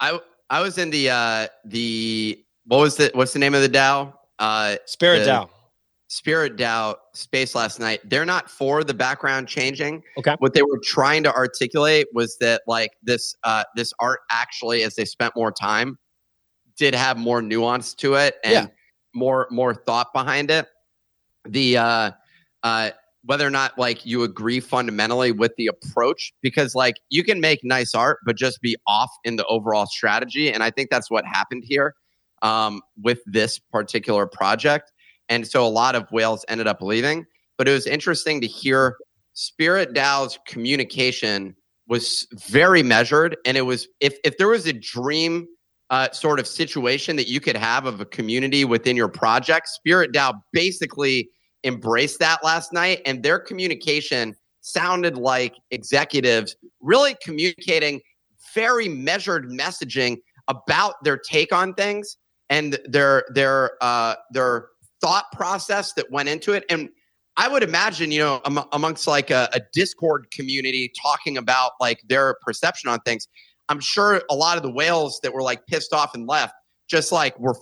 I I was in the uh the what was the what's the name of the DAO? Uh Spirit the, DAO. Spirit DAO space last night. They're not for the background changing. Okay. What they were trying to articulate was that like this uh this art actually, as they spent more time, did have more nuance to it and yeah. more more thought behind it. The uh uh whether or not like you agree fundamentally with the approach because like you can make nice art but just be off in the overall strategy and i think that's what happened here um, with this particular project and so a lot of whales ended up leaving. But it was interesting to hear Spirit DAO's communication was very measured. And it was, if, if there was a dream uh, sort of situation that you could have of a community within your project, Spirit DAO basically embraced that last night. And their communication sounded like executives really communicating very measured messaging about their take on things and their their uh, their thought process that went into it. And I would imagine, you know, am- amongst like a, a Discord community talking about like their perception on things, I'm sure a lot of the whales that were like pissed off and left just like were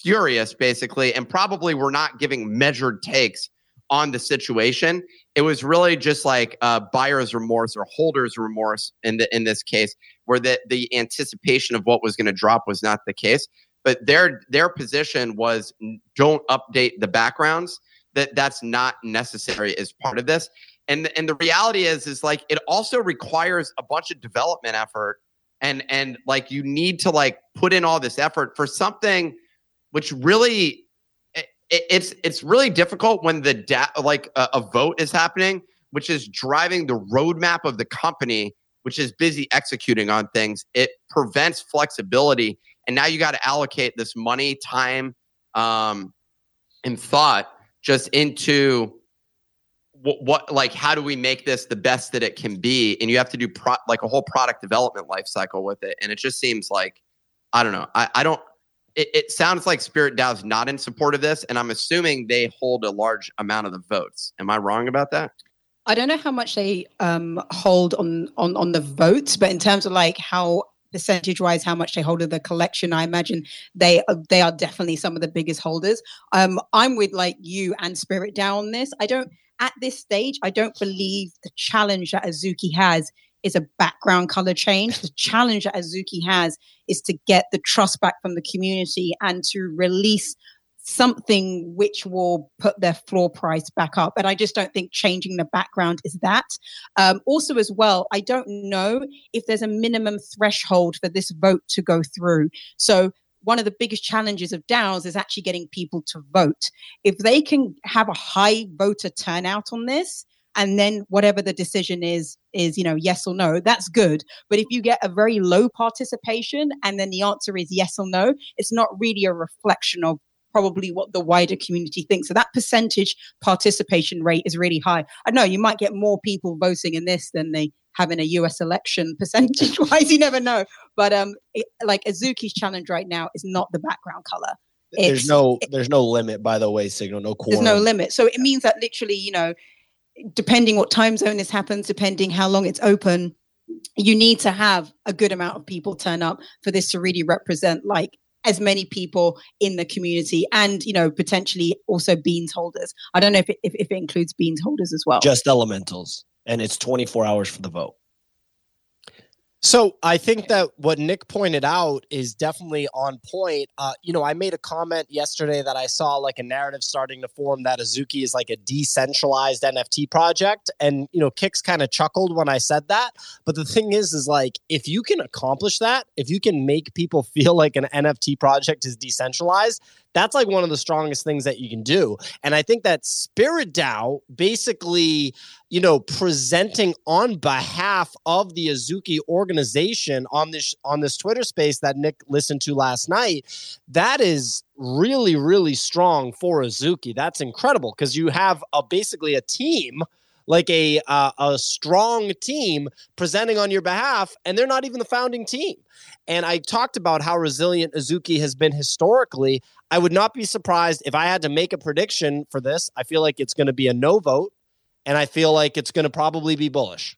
furious basically and probably were not giving measured takes on the situation. It was really just like uh, buyer's remorse or holder's remorse in the in this case, where the the anticipation of what was going to drop was not the case but their their position was don't update the backgrounds. That that's not necessary as part of this. And and the reality is is like it also requires a bunch of development effort and and like you need to like put in all this effort for something which really it, it's it's really difficult when the da- like a, a vote is happening which is driving the roadmap of the company which is busy executing on things. It prevents flexibility and now you got to allocate this money, time, um, and thought just into what, what, like how do we make this the best that it can be? And you have to do pro- like a whole product development life cycle with it. And it just seems like I don't know. I, I don't. It, it sounds like Spirit DAO is not in support of this, and I'm assuming they hold a large amount of the votes. Am I wrong about that? I don't know how much they um, hold on on on the votes, but in terms of like how percentage wise how much they hold of the collection i imagine they are, they are definitely some of the biggest holders. Um i'm with like you and Spirit DAO on this. I don't at this stage i don't believe the challenge that azuki has is a background color change. The challenge that azuki has is to get the trust back from the community and to release something which will put their floor price back up. And I just don't think changing the background is that. Um, also, as well, I don't know if there's a minimum threshold for this vote to go through. So one of the biggest challenges of DAOs is actually getting people to vote. If they can have a high voter turnout on this, and then whatever the decision is is you know yes or no that's good but if you get a very low participation and then the answer is yes or no it's not really a reflection of probably what the wider community thinks. So that percentage participation rate is really high. I know you might get more people voting in this than they have in a US election percentage wise. You never know. But um, it, like Azuki's challenge right now is not the background color. It's, there's no there's no limit by the way signal no quorum. there's no limit so it means that literally you know depending what time zone this happens depending how long it's open you need to have a good amount of people turn up for this to really represent like as many people in the community and you know potentially also beans holders. I don't know if it, if, if it includes beans holders as well. Just elementals. And it's 24 hours for the vote so I think that what Nick pointed out is definitely on point. Uh, you know, I made a comment yesterday that I saw like a narrative starting to form that Azuki is like a decentralized NFT project, and you know, Kicks kind of chuckled when I said that. But the thing is, is like if you can accomplish that, if you can make people feel like an NFT project is decentralized, That's like one of the strongest things that you can do. And I think that Spirit DAO basically, you know, presenting on behalf of the Azuki organization on this on this Twitter space that Nick listened to last night, that is really, really strong for Azuki. That's incredible because you have a basically a team like a uh, a strong team presenting on your behalf, and they're not even the founding team. And I talked about how resilient Azuki has been historically. I would not be surprised if I had to make a prediction for this. I feel like it's going to be a no vote, and I feel like it's going to probably be bullish.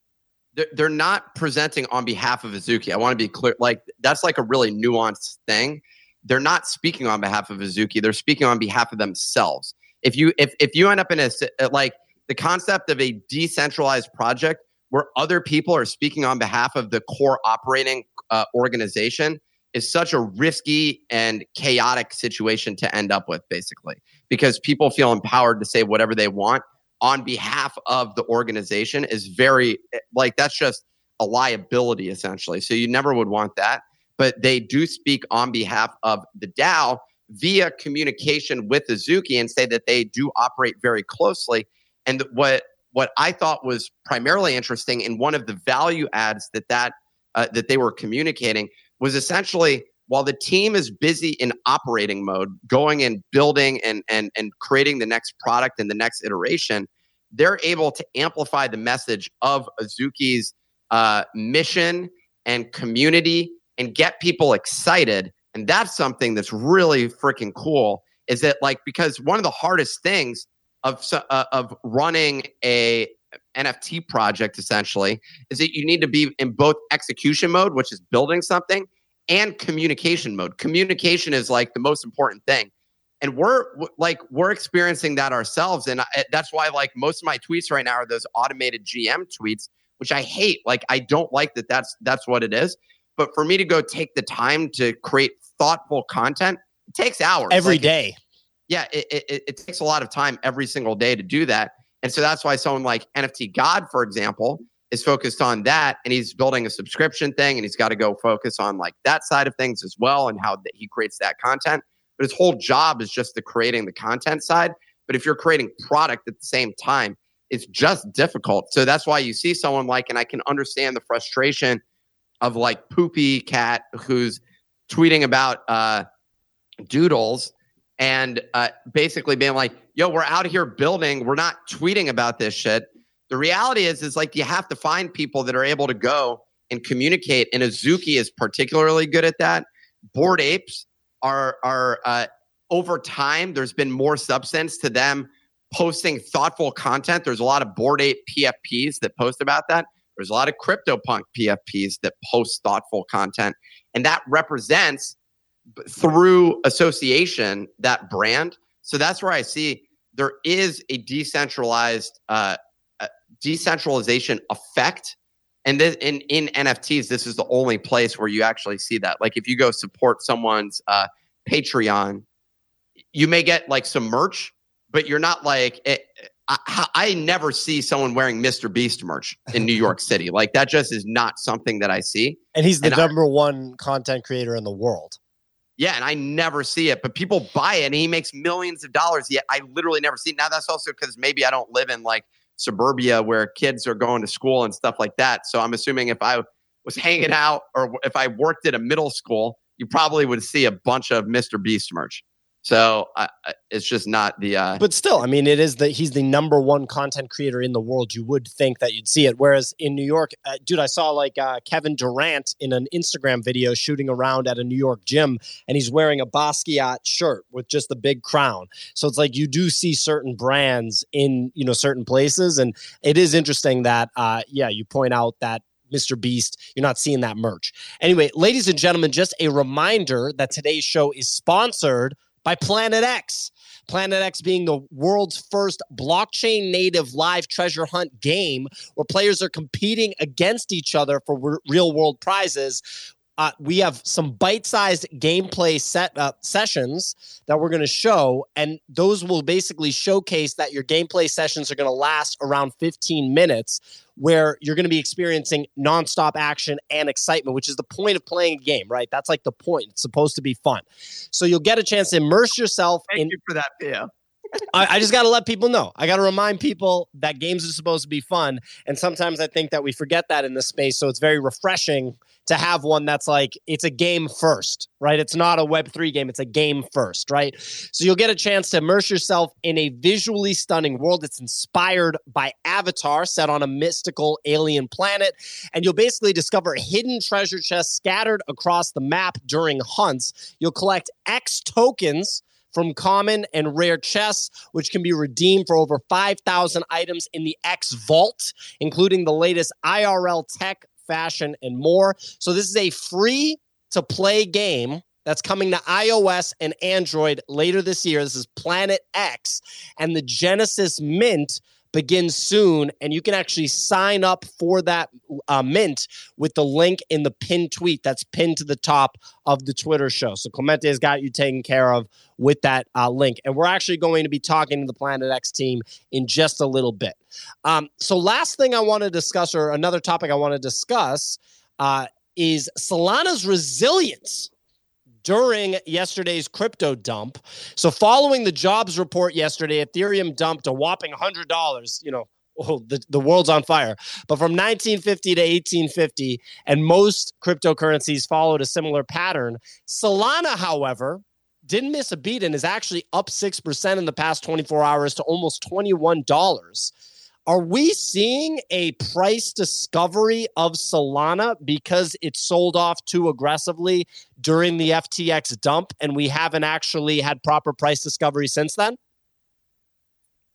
They're not presenting on behalf of Azuki. I want to be clear. Like that's like a really nuanced thing. They're not speaking on behalf of Azuki. They're speaking on behalf of themselves. If you if if you end up in a like the concept of a decentralized project where other people are speaking on behalf of the core operating uh, organization is such a risky and chaotic situation to end up with, basically, because people feel empowered to say whatever they want on behalf of the organization is very, like, that's just a liability, essentially. So you never would want that. But they do speak on behalf of the DAO via communication with Azuki and say that they do operate very closely and what what I thought was primarily interesting in one of the value adds that that uh, that they were communicating was essentially while the team is busy in operating mode, going and building and and and creating the next product and the next iteration, they're able to amplify the message of Azuki's uh, mission and community and get people excited. And that's something that's really freaking cool. Is that like because one of the hardest things of uh, of running a NFT project essentially is that you need to be in both execution mode, which is building something, and communication mode. Communication is like the most important thing. And we're like we're experiencing that ourselves and I, that's why like most of my tweets right now are those automated GM tweets, which I hate. Like I don't like that that's that's what it is. But for me to go take the time to create thoughtful content, it takes hours. every like, day yeah, it, it, it takes a lot of time every single day to do that. And so that's why someone like NFT God, for example, is focused on that and he's building a subscription thing and he's got to go focus on like that side of things as well and how he creates that content. But his whole job is just the creating the content side. But if you're creating product at the same time, it's just difficult. So that's why you see someone like, and I can understand the frustration of like Poopy Cat who's tweeting about uh, doodles and uh, basically being like, yo, we're out here building. We're not tweeting about this shit. The reality is, is like you have to find people that are able to go and communicate. And Azuki is particularly good at that. Bored Apes are are uh, over time. There's been more substance to them posting thoughtful content. There's a lot of Bored Ape PFPs that post about that. There's a lot of CryptoPunk PFPs that post thoughtful content, and that represents through association that brand. So that's where I see there is a decentralized uh, uh, decentralization effect. And this, in in NFTs, this is the only place where you actually see that. Like if you go support someone's uh, Patreon, you may get like some merch, but you're not like it, eh, I, I, never see someone wearing Mr. Beast merch in New York City. Like that just is not something that I see. And he's the and number I, one content creator in the world. Yeah, and I never see it, but people buy it and he makes millions of dollars. Yet I literally never see it. Now that's also because maybe I don't live in like suburbia where kids are going to school and stuff like that. So I'm assuming if I was hanging out or if I worked at a middle school, you probably would see a bunch of Mr. Beast merch. So uh, it's just not the. Uh, but still, I mean, it is that he's the number one content creator in the world. You would think that you'd see it. Whereas in New York, uh, dude, I saw like uh, Kevin Durant in an Instagram video shooting around at a New York gym, and he's wearing a Basquiat shirt with just the big crown. So it's like you do see certain brands in you know certain places, and it is interesting that uh, yeah, you point out that Mr. Beast. You're not seeing that merch. Anyway, ladies and gentlemen, just a reminder that today's show is sponsored by Planet X. Planet X being the world's first blockchain native live treasure hunt game where players are competing against each other for real world prizes. Uh, we have some bite-sized gameplay set uh, sessions that we're going to show, and those will basically showcase that your gameplay sessions are going to last around 15 minutes, where you're going to be experiencing nonstop action and excitement, which is the point of playing a game, right? That's like the point. It's supposed to be fun. So you'll get a chance to immerse yourself Thank in you for that, yeah I, I just got to let people know. I got to remind people that games are supposed to be fun. And sometimes I think that we forget that in this space. So it's very refreshing to have one that's like, it's a game first, right? It's not a Web3 game, it's a game first, right? So you'll get a chance to immerse yourself in a visually stunning world. that's inspired by Avatar, set on a mystical alien planet. And you'll basically discover hidden treasure chests scattered across the map during hunts. You'll collect X tokens from common and rare chests, which can be redeemed for over 5,000 items in the X Vault, including the latest IRL tech, fashion, and more. So, this is a free to play game that's coming to iOS and Android later this year. This is Planet X, and the Genesis Mint begins soon, and you can actually sign up for that uh, mint with the link in the pinned tweet that's pinned to the top of the Twitter show. So Clemente has got you taken care of with that uh, link, and we're actually going to be talking to the Planet X team in just a little bit. Um, so last thing I want to discuss, or another topic I want to discuss, uh, is Solana's resilience during yesterday's crypto dump. So, following the jobs report yesterday, Ethereum dumped a whopping $100. You know, oh, the, the world's on fire. But from 1950 to 1850, and most cryptocurrencies followed a similar pattern. Solana, however, didn't miss a beat and is actually up 6% in the past 24 hours to almost $21. Are we seeing a price discovery of Solana because it sold off too aggressively during the FTX dump and we haven't actually had proper price discovery since then?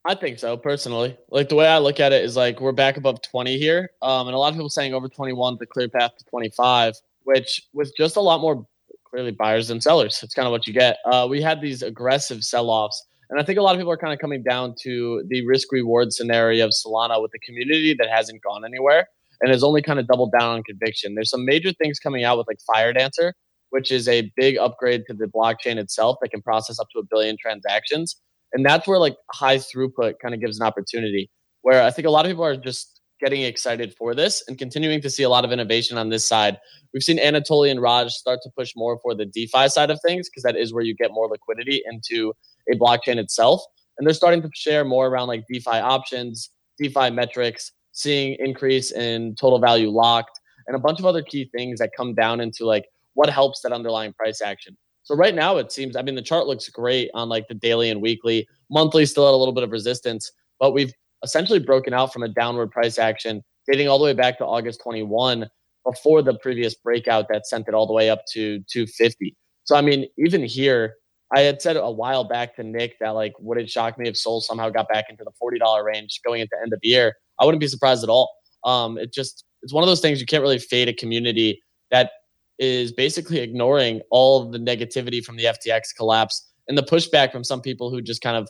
I think so, personally. Like the way I look at it is like we're back above 20 here. Um, and a lot of people saying over 21 the clear path to 25, which with just a lot more clearly buyers than sellers. It's kind of what you get. Uh, we had these aggressive sell offs and I think a lot of people are kind of coming down to the risk reward scenario of Solana with the community that hasn't gone anywhere and has only kind of doubled down on conviction. There's some major things coming out with like Firedancer, which is a big upgrade to the blockchain itself that can process up to a billion transactions. And that's where like high throughput kind of gives an opportunity where I think a lot of people are just getting excited for this and continuing to see a lot of innovation on this side. We've seen Anatoly and Raj start to push more for the DeFi side of things because that is where you get more liquidity into a blockchain itself. And they're starting to share more around like DeFi options, DeFi metrics, seeing increase in total value locked, and a bunch of other key things that come down into like what helps that underlying price action. So right now it seems, I mean, the chart looks great on like the daily and weekly. Monthly still at a little bit of resistance, but we've essentially broken out from a downward price action dating all the way back to August 21 before the previous breakout that sent it all the way up to 250. So I mean, even here, I had said a while back to Nick that like would it shock me if Sol somehow got back into the forty dollar range going into the end of the year? I wouldn't be surprised at all. Um, it just it's one of those things you can't really fade a community that is basically ignoring all the negativity from the FTX collapse and the pushback from some people who just kind of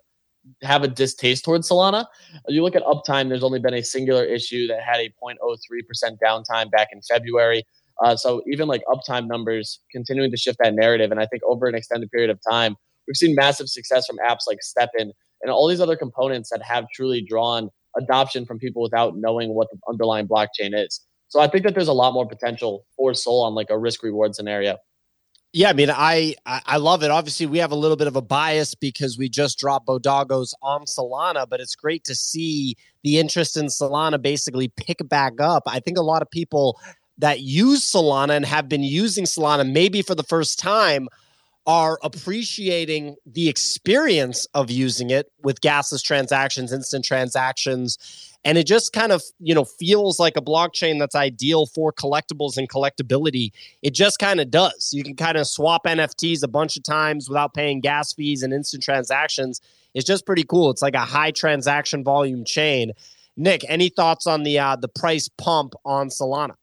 have a distaste towards Solana. You look at uptime, there's only been a singular issue that had a 0.03% downtime back in February. Uh, so even like uptime numbers continuing to shift that narrative. And I think over an extended period of time, we've seen massive success from apps like STEPN and all these other components that have truly drawn adoption from people without knowing what the underlying blockchain is. So I think that there's a lot more potential for Sol on like a risk reward scenario. Yeah, I mean, I I love it. Obviously, we have a little bit of a bias because we just dropped Bodagos on Solana, but it's great to see the interest in Solana basically pick back up. I think a lot of people that use Solana and have been using Solana maybe for the first time are appreciating the experience of using it with gasless transactions, instant transactions. And it just kind of, you know, feels like a blockchain that's ideal for collectibles and collectability. It just kind of does. You can kind of swap NFTs a bunch of times without paying gas fees and instant transactions. It's just pretty cool. It's like a high transaction volume chain. Nick, any thoughts on the uh, the price pump on Solana?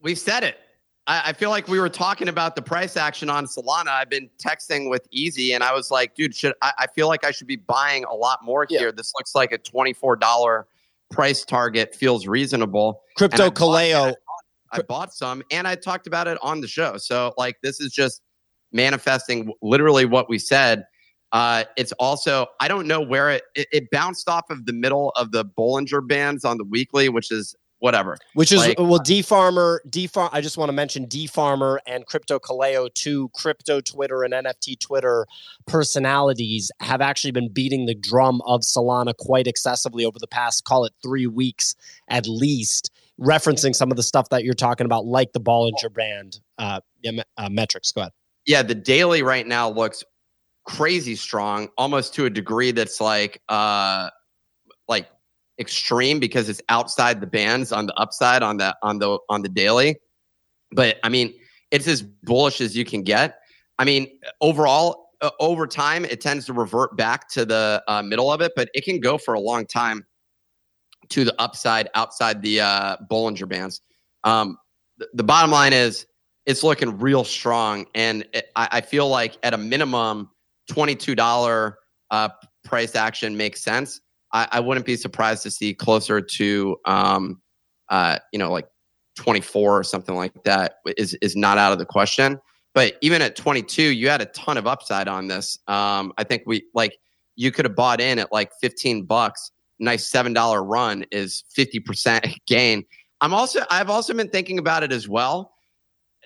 We said it. I, I, feel like we were talking about the price action on Solana. I've been texting with Easy, and I was like, dude, should I, I feel like I should be buying a lot more yeah. here. This looks like a twenty four dollar price target feels reasonable. Crypto Kaleo I bought some, and I talked about it on the show. So like this is just manifesting literally what we said. Uh, it's also I don't know where it, it it bounced off of the middle of the Bollinger Bands on the weekly, which is whatever. Which is Like- well, D Farmer, D. I just want to mention D Farmer and Crypto Kaleo, two crypto Twitter and NFT Twitter personalities, have actually been beating the drum of Solana quite excessively over the past, call it three weeks at least, referencing some of the stuff that you're talking about, like the Bollinger Band uh, uh, metrics. Go ahead. yeah, the daily right now looks crazy strong, almost to a degree that's like uh like extreme because it's outside the bands on the upside on the on the on the daily. But I mean, it's as bullish as you can get. I mean, overall, uh, over time, it tends to revert back to the uh, middle of it, but it can go for a long time to the upside outside the uh, Bollinger Bands. Um, the, the bottom line is it's looking real strong, and it, I, I feel like at a minimum, twenty-two dollar uh, price action makes sense. I, I wouldn't be surprised to see closer to, um, uh, you know, like twenty-four or something like that is is not out of the question. But even at twenty-two, you had a ton of upside on this. Um, I think we like you could have bought in at like fifteen bucks. Nice seven dollar run is fifty percent gain. I'm also I've also been thinking about it as well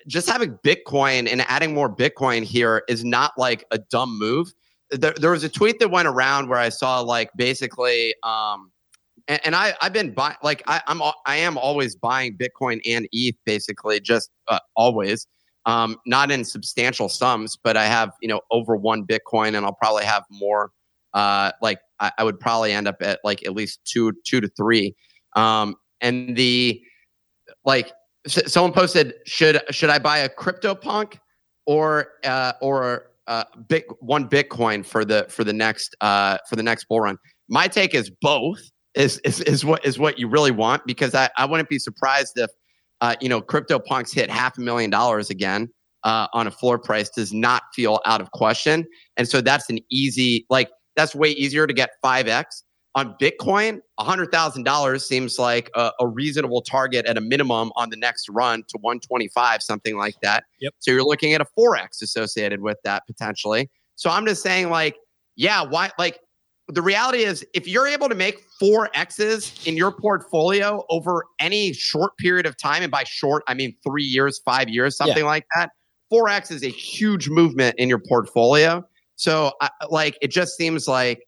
just having Bitcoin and adding more Bitcoin here is not like a dumb move. There, there was a tweet that went around where I saw like basically, um, and, and I I've been buying like I, I'm I am always buying Bitcoin and ETH basically just uh, always, um, not in substantial sums, but I have you know over one Bitcoin and I'll probably have more. Uh, like I, I would probably end up at like at least two two to three, um, and the like someone posted should should I buy a CryptoPunk or uh, or uh, one Bitcoin for the for the next uh, for the next bull run? My take is both is is, is what is what you really want because I, I wouldn't be surprised if uh, you know CryptoPunks hit half a million dollars again uh, on a floor price does not feel out of question, and so that's an easy like that's way easier to get five x on Bitcoin, $100,000 seems like a, a reasonable target at a minimum on the next run to 125, something like that. Yep. So you're looking at a 4x associated with that potentially. So I'm just saying, like, yeah, why? Like, the reality is, if you're able to make four X's in your portfolio over any short period of time, and by short, I mean three years, five years, something like that, 4X is a huge movement in your portfolio. So, I like, it just seems like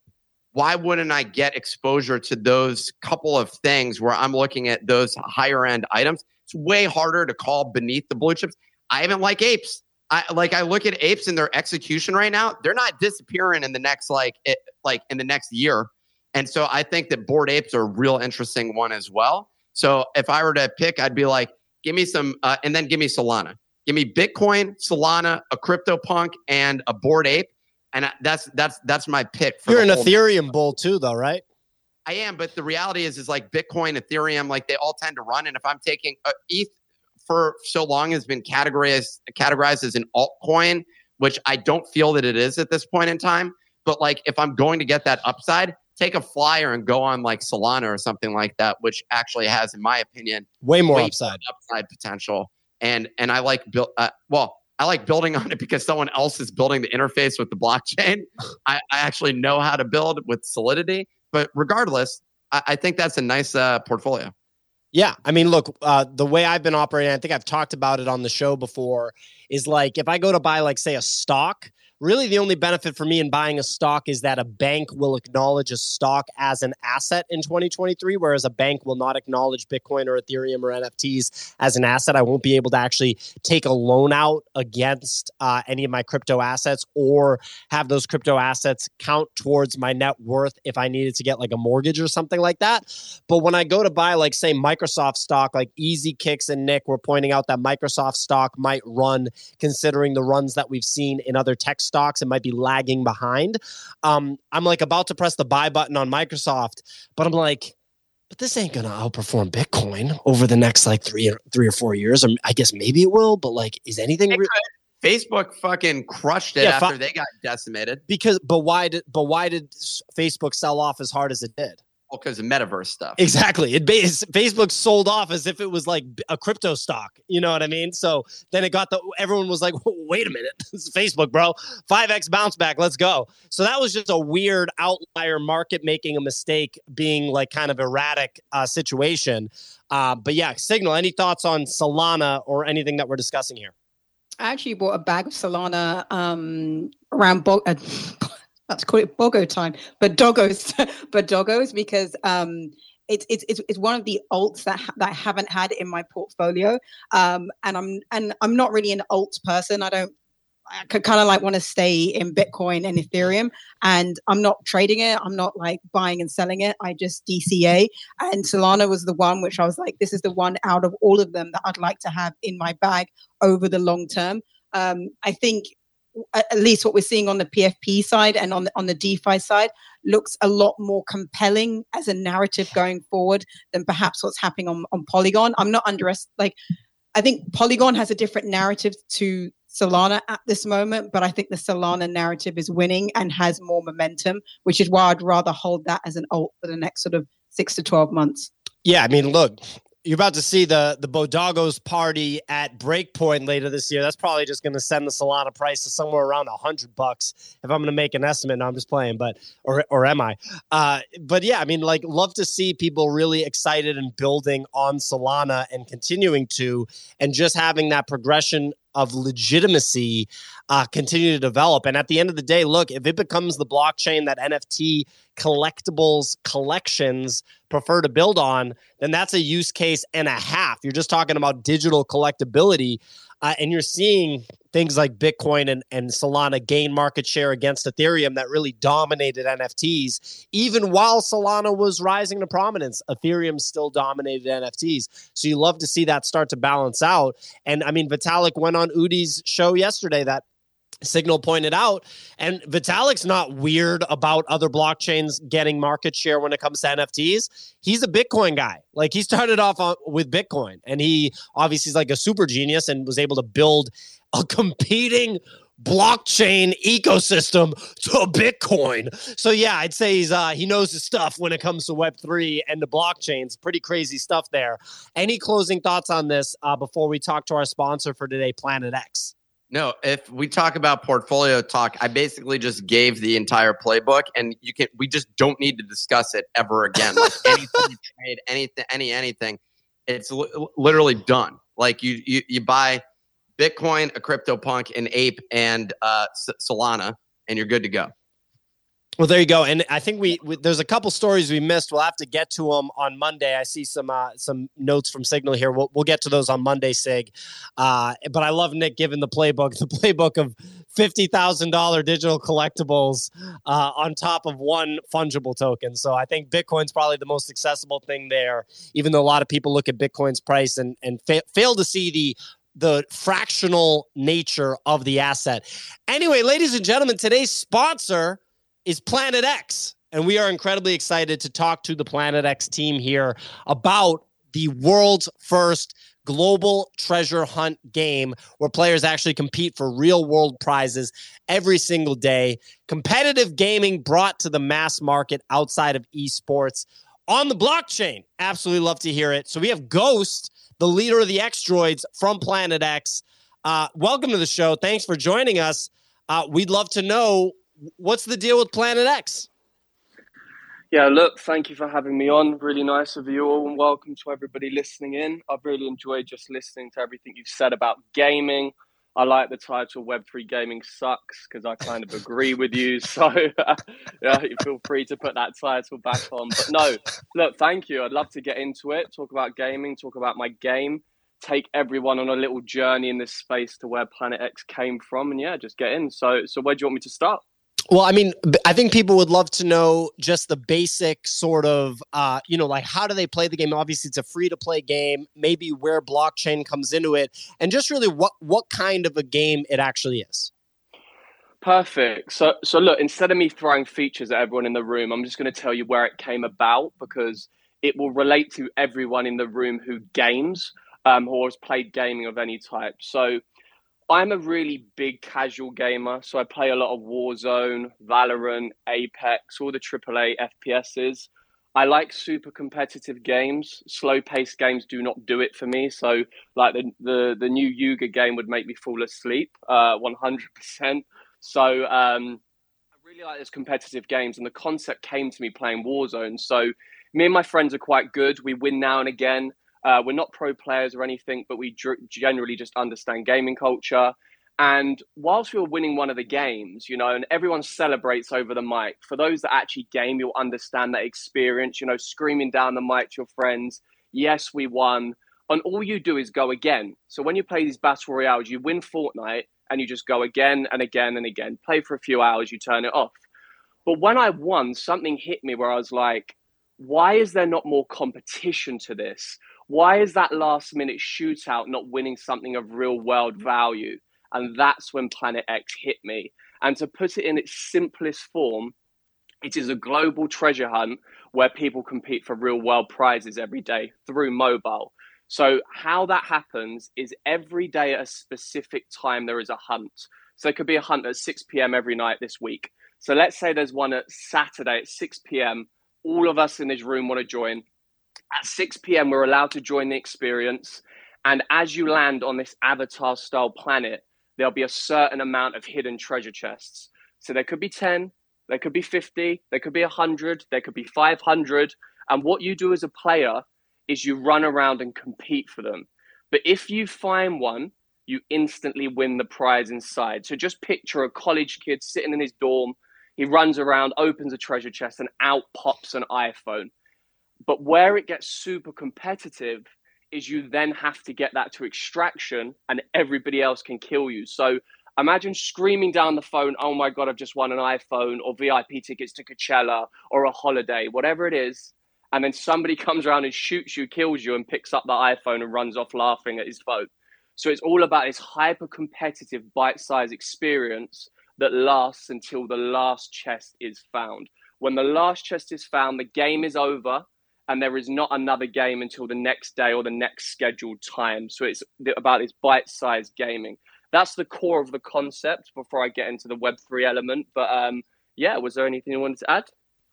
why wouldn't I get exposure to those couple of things where I'm looking at those higher end items? It's way harder to call beneath the blue chips. I even like apes. I like I look at apes and their execution right now. They're not disappearing in the next like it, like in the next year. And so I think that Bored Apes are a real interesting one as well. So if I were to pick, I'd be like, give me some, uh, and then give me Solana. Give me Bitcoin, Solana, a CryptoPunk, and a Bored Ape and I- that's that's that's my pick. For You're an Ethereum bull too, though, right? I am, but the reality is, is like Bitcoin, Ethereum, like they all tend to run. And if I'm taking uh, ETH for so long has been categorized categorized as an altcoin, which I don't feel that it is at this point in time. But like, if I'm going to get that upside, take a flyer and go on like Solana or something like that, which actually has, in my opinion, Way more Way upside. upside potential. And and I like build uh, well, I like building on it because someone else is building the interface with the blockchain. I, I actually know how to build with Solidity, but regardless, I, I think that's a nice uh, portfolio. Yeah, I mean, look, uh, the way I've been operating, I think I've talked about it on the show before, is like if I go to buy, like, say, a stock, really the only benefit for me in buying a stock is that a bank will acknowledge a stock as an asset in 2023, whereas a bank will not acknowledge Bitcoin or Ethereum or NFTs as an asset. I won't be able to actually take a loan out against uh, any of my crypto assets or have those crypto assets count towards my net worth if I needed to get like a mortgage or something like that. But when I go to buy, like, say, Microsoft stock, like Easy Kicks and Nick were pointing out that Microsoft stock might run, considering the runs that we've seen in other tech stocks, it might be lagging behind. Um, I'm like about to press the buy button on Microsoft, but I'm like, but this ain't gonna outperform Bitcoin over the next like three or three or four years. Or I guess maybe it will, but like, is anything re- Facebook fucking crushed it Yeah, after they got decimated. because? But why did? But why did Facebook sell off as hard as it did? Because of metaverse stuff. Exactly. It Facebook sold off as if it was like a crypto stock. You know what I mean? So then it got the everyone was like, "Wait a minute, this is Facebook, bro. Five x bounce back. Let's go." So that was just a weird outlier market making a mistake, being like kind of erratic uh, situation. Uh, but yeah, Signal. Any thoughts on Solana or anything that we're discussing here? I actually bought a bag of Solana um, around. Bo- uh, let's call it bogo time, but doggos, but doggos, because um, it's it's it's one of the alts that ha- that I haven't had in my portfolio, um, and I'm and I'm not really an alt person. I don't. I kind of like want to stay in Bitcoin and Ethereum, and I'm not trading it. I'm not like buying and selling it. I just DCA, and Solana was the one which I was like, this is the one out of all of them that I'd like to have in my bag over the long term. Um, I think at least what we're seeing on the PFP side and on the, on the DeFi side looks a lot more compelling as a narrative going forward than perhaps what's happening on, on Polygon. I'm not underestimating, like, I think Polygon has a different narrative to Solana at this moment, but I think the Solana narrative is winning and has more momentum, which is why I'd rather hold that as an alt for the next sort of six to 12 months. Yeah, I mean, look, you're about to see the the Bodogos party at Breakpoint later this year. That's probably just going to send the Solana price to somewhere around a hundred bucks. If I'm going to make an estimate, no, I'm just playing, but or or am I? Uh, but yeah, I mean, like, love to see people really excited and building on Solana and continuing to, and just having that progression of legitimacy uh, continue to develop. And at the end of the day, look, if it becomes the blockchain that NFT collectibles collections prefer to build on, then that's a use case and a half. You're just talking about digital collectability. Uh, and you're seeing things like Bitcoin and, and Solana gain market share against Ethereum that really dominated NFTs. Even while Solana was rising to prominence, Ethereum still dominated NFTs. So you love to see that start to balance out. And I mean, Vitalik went on Udi's show yesterday that Signal pointed out. And Vitalik's not weird about other blockchains getting market share when it comes to NFTs. He's a Bitcoin guy. Like he started off on, with Bitcoin and he obviously is like a super genius and was able to build a competing blockchain ecosystem to Bitcoin. So yeah, I'd say he's uh, he knows his stuff when it comes to Web three and the blockchains. Pretty crazy stuff there. Any closing thoughts on this uh, before we talk to our sponsor for today, Planet X? No, if we talk about portfolio talk, I basically just gave the entire playbook, and you can. We just don't need to discuss it ever again. Like anything trade, anything, any anything, it's li- literally done. Like you, you, you buy Bitcoin, a CryptoPunk, an Ape, and uh, Solana, and you're good to go. Well, there you go. And I think we, we, there's a couple stories we missed. We'll have to get to them on Monday. I see some uh, some notes from Signal here. We'll, we'll get to those on Monday, Sig. Uh, but I love Nick giving the playbook, the playbook of fifty thousand dollar digital collectibles uh, on top of one fungible token. So I think Bitcoin's probably the most accessible thing there. Even though a lot of people look at Bitcoin's price and and fa- fail to see the the fractional nature of the asset. Anyway, ladies and gentlemen, today's sponsor is Planet X. And we are incredibly excited to talk to the Planet X team here about the world's first global treasure hunt game where players actually compete for real world prizes every single day. Competitive gaming brought to the mass market outside of esports on the blockchain. Absolutely love to hear it. So we have Ghost, the leader of the X droids from Planet X. Uh, welcome to the show. Thanks for joining us. Uh, we'd love to know what's the deal with Planet X? Yeah, look, thank you for having me on. Really nice of you all, and welcome to everybody listening in. I've really enjoyed just listening to everything you've said about gaming. I like the title Web3 Gaming Sucks because I kind of agree with you. So, uh, yeah, feel free to put that title back on. But no, look, thank you. I'd love to get into it, talk about gaming, talk about my game, take everyone on a little journey in this space to where Planet X came from, and yeah, just get in. So, so where do you want me to start? Well, I mean, I think people would love to know just the basic sort of, uh, you know, like how do they play the game? Obviously, it's a free to play game. Maybe where blockchain comes into it, and just really what what kind of a game it actually is. Perfect. So, so look, instead of me throwing features at everyone in the room, I'm just going to tell you where it came about because it will relate to everyone in the room who games um, or has played gaming of any type. So I'm a really big casual gamer, so I play a lot of Warzone, Valorant, Apex, all the AAA FPSs. I like super competitive games. Slow paced games do not do it for me. So, like the the, the new Yuga game would make me fall asleep, uh, one hundred percent. So, um, I really like those competitive games, and the concept came to me playing Warzone. So, me and my friends are quite good. We win now and again. Uh, we're not pro players or anything, but we dr- generally just understand gaming culture. And whilst we were winning one of the games, you know, and everyone celebrates over the mic, for those that actually game, you'll understand that experience, you know, screaming down the mic to your friends, yes, we won. And all you do is go again. So when you play these battle royales, you win Fortnite and you just go again and again and again. Play for a few hours, you turn it off. But when I won, something hit me where I was like, why is there not more competition to this? Why is that last minute shootout not winning something of real world value? And that's when Planet X hit me. And to put it in its simplest form, it is a global treasure hunt where people compete for real world prizes every day through mobile. So, how that happens is every day at a specific time, there is a hunt. So, it could be a hunt at 6 p.m. every night this week. So, let's say there's one at Saturday at 6 p.m. All of us in this room want to join. At 6 p.m., we're allowed to join the experience. And as you land on this avatar style planet, there'll be a certain amount of hidden treasure chests. So there could be 10, there could be 50, there could be 100, there could be 500. And what you do as a player is you run around and compete for them. But if you find one, you instantly win the prize inside. So just picture a college kid sitting in his dorm. He runs around, opens a treasure chest, and out pops an iPhone. But where it gets super competitive is you then have to get that to extraction and everybody else can kill you. So imagine screaming down the phone, oh my God, I've just won an iPhone or VIP tickets to Coachella or a holiday, whatever it is. And then somebody comes around and shoots you, kills you, and picks up the iPhone and runs off laughing at his phone. So it's all about this hyper competitive, bite sized experience that lasts until the last chest is found. When the last chest is found, the game is over and there is not another game until the next day or the next scheduled time. So it's about this bite-sized gaming. That's the core of the concept. Before I get into the Web three element, but um, yeah, was there anything you wanted to add?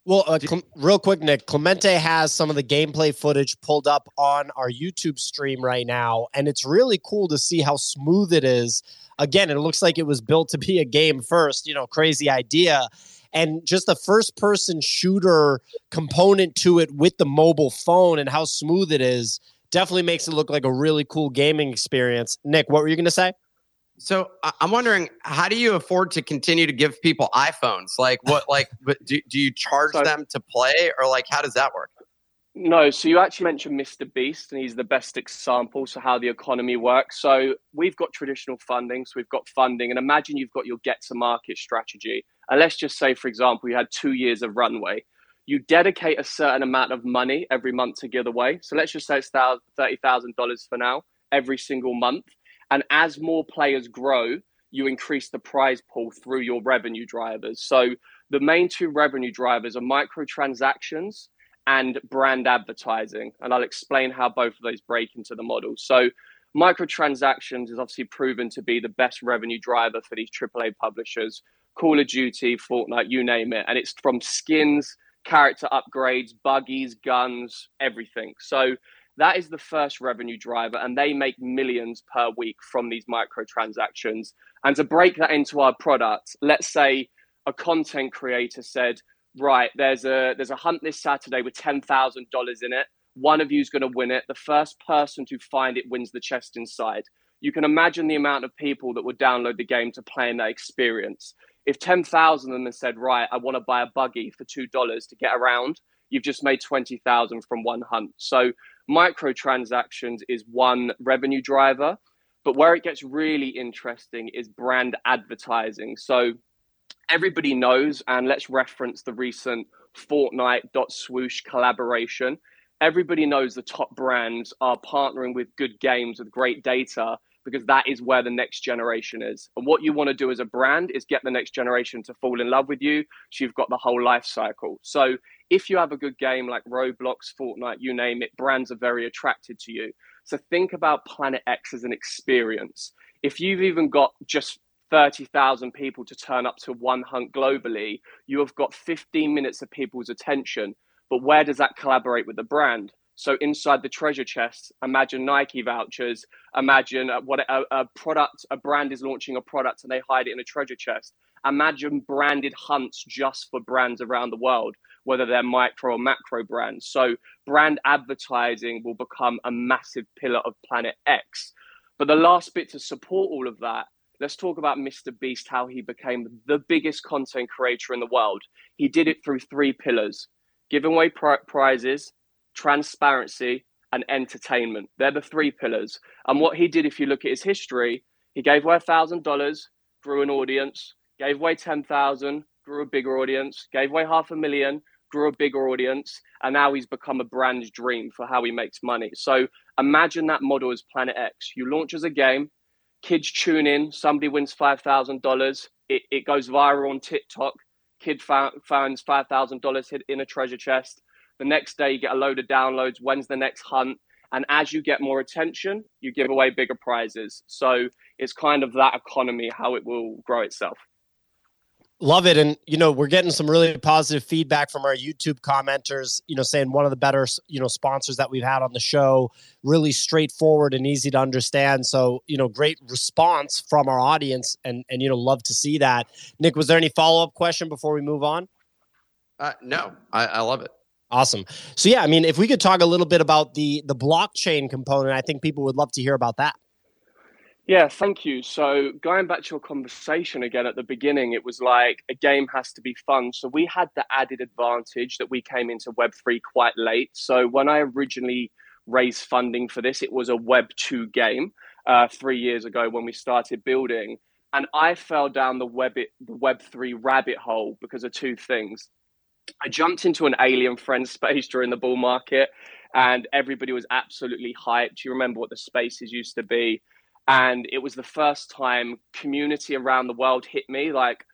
Well, uh, Cle- real quick, Nick, Clemente has some of the gameplay footage pulled up on our YouTube stream right now, and it's really cool to see how smooth it is. Again, it looks like it was built to be a game first, you know, crazy idea and just the first person shooter component to it with the mobile phone and how smooth it is definitely makes it look like a really cool gaming experience. Nick, what were you going to say? So I'm wondering, how do you afford to continue to give people iPhones? Like, what, like, do, do you charge so, them to play, or like, how does that work? No, so you actually mentioned Mr. Beast, and he's the best example. So how the economy works. So we've got traditional funding, so we've got funding, and imagine you've got your get to market strategy. And let's just say, for example, you had two years of runway. You dedicate a certain amount of money every month to give away. So let's just say it's thirty thousand dollars for now every single month. And as more players grow, you increase the prize pool through your revenue drivers. So the main two revenue drivers are microtransactions and brand advertising. And I'll explain how both of those break into the model. So, microtransactions is obviously proven to be the best revenue driver for these AAA publishers Call of Duty, Fortnite, you name it. And it's from skins, character upgrades, buggies, guns, everything. So, that is the first revenue driver, and they make millions per week from these microtransactions. And to break that into our product, let's say a content creator said, right, there's a there's a hunt this Saturday with ten thousand dollars in it. One of you is going to win it. The first person to find it wins the chest inside. You can imagine the amount of people that would download the game to play in that experience. If ten thousand of them have said, right, I want to buy a buggy for two dollars to get around, you've just made twenty thousand from one hunt. So microtransactions is one revenue driver. But where it gets really interesting is brand advertising. So everybody knows, and let's reference the recent Fortnite.swoosh collaboration. Everybody knows the top brands are partnering with good games with great data because that is where the next generation is. And what you want to do as a brand is get the next generation to fall in love with you. So you've got the whole life cycle. So if you have a good game like Roblox, Fortnite, you name it, brands are very attracted to you. So think about Planet X as an experience. If you've even got just 30,000 people to turn up to one hunt globally, you have got 15 minutes of people's attention. But where does that collaborate with the brand? So inside the treasure chest, imagine Nike vouchers. Imagine what a, a, product, a brand is launching a product and they hide it in a treasure chest. Imagine branded hunts just for brands around the world, whether they're micro or macro brands. So brand advertising will become a massive pillar of Planet X. But the last bit to support all of that, let's talk about Mr. Beast, how he became the biggest content creator in the world. He did it through three pillars giving away prizes, transparency, and entertainment. They're the three pillars. And what he did, if you look at his history, he gave away $1,000, grew an audience, gave away 10,000, grew a bigger audience, gave away half a million, grew a bigger audience, and now he's become a brand's dream for how he makes money. So imagine that model as Planet X. You launch as a game, kids tune in, somebody wins $5,000, it, it goes viral on TikTok, kid found, finds $5,000 hid in a treasure chest. The next day, you get a load of downloads. When's the next hunt? And as you get more attention, you give away bigger prizes. So it's kind of that economy, how it will grow itself. Love it. And, you know, we're getting some really positive feedback from our YouTube commenters, you know, saying one of the better, you know, sponsors that we've had on the show, really straightforward and easy to understand. So, you know, great response from our audience and, and, you know, love to see that. Nick, was there any follow up question before we move on? Uh, no, I, I love it. Awesome. So yeah, I mean, if we could talk a little bit about the the blockchain component, I think people would love to hear about that. Yeah, thank you. So, going back to your conversation again at the beginning, it was like a game has to be fun. So, we had the added advantage that we came into Web3 quite late. So, when I originally raised funding for this, it was a Web2 game uh, three years ago when we started building. And I fell down the Web the Web3 rabbit hole because of two things. I jumped into an alien friend space during the bull market, and everybody was absolutely hyped. You remember what the spaces used to be? And it was the first time community around the world hit me like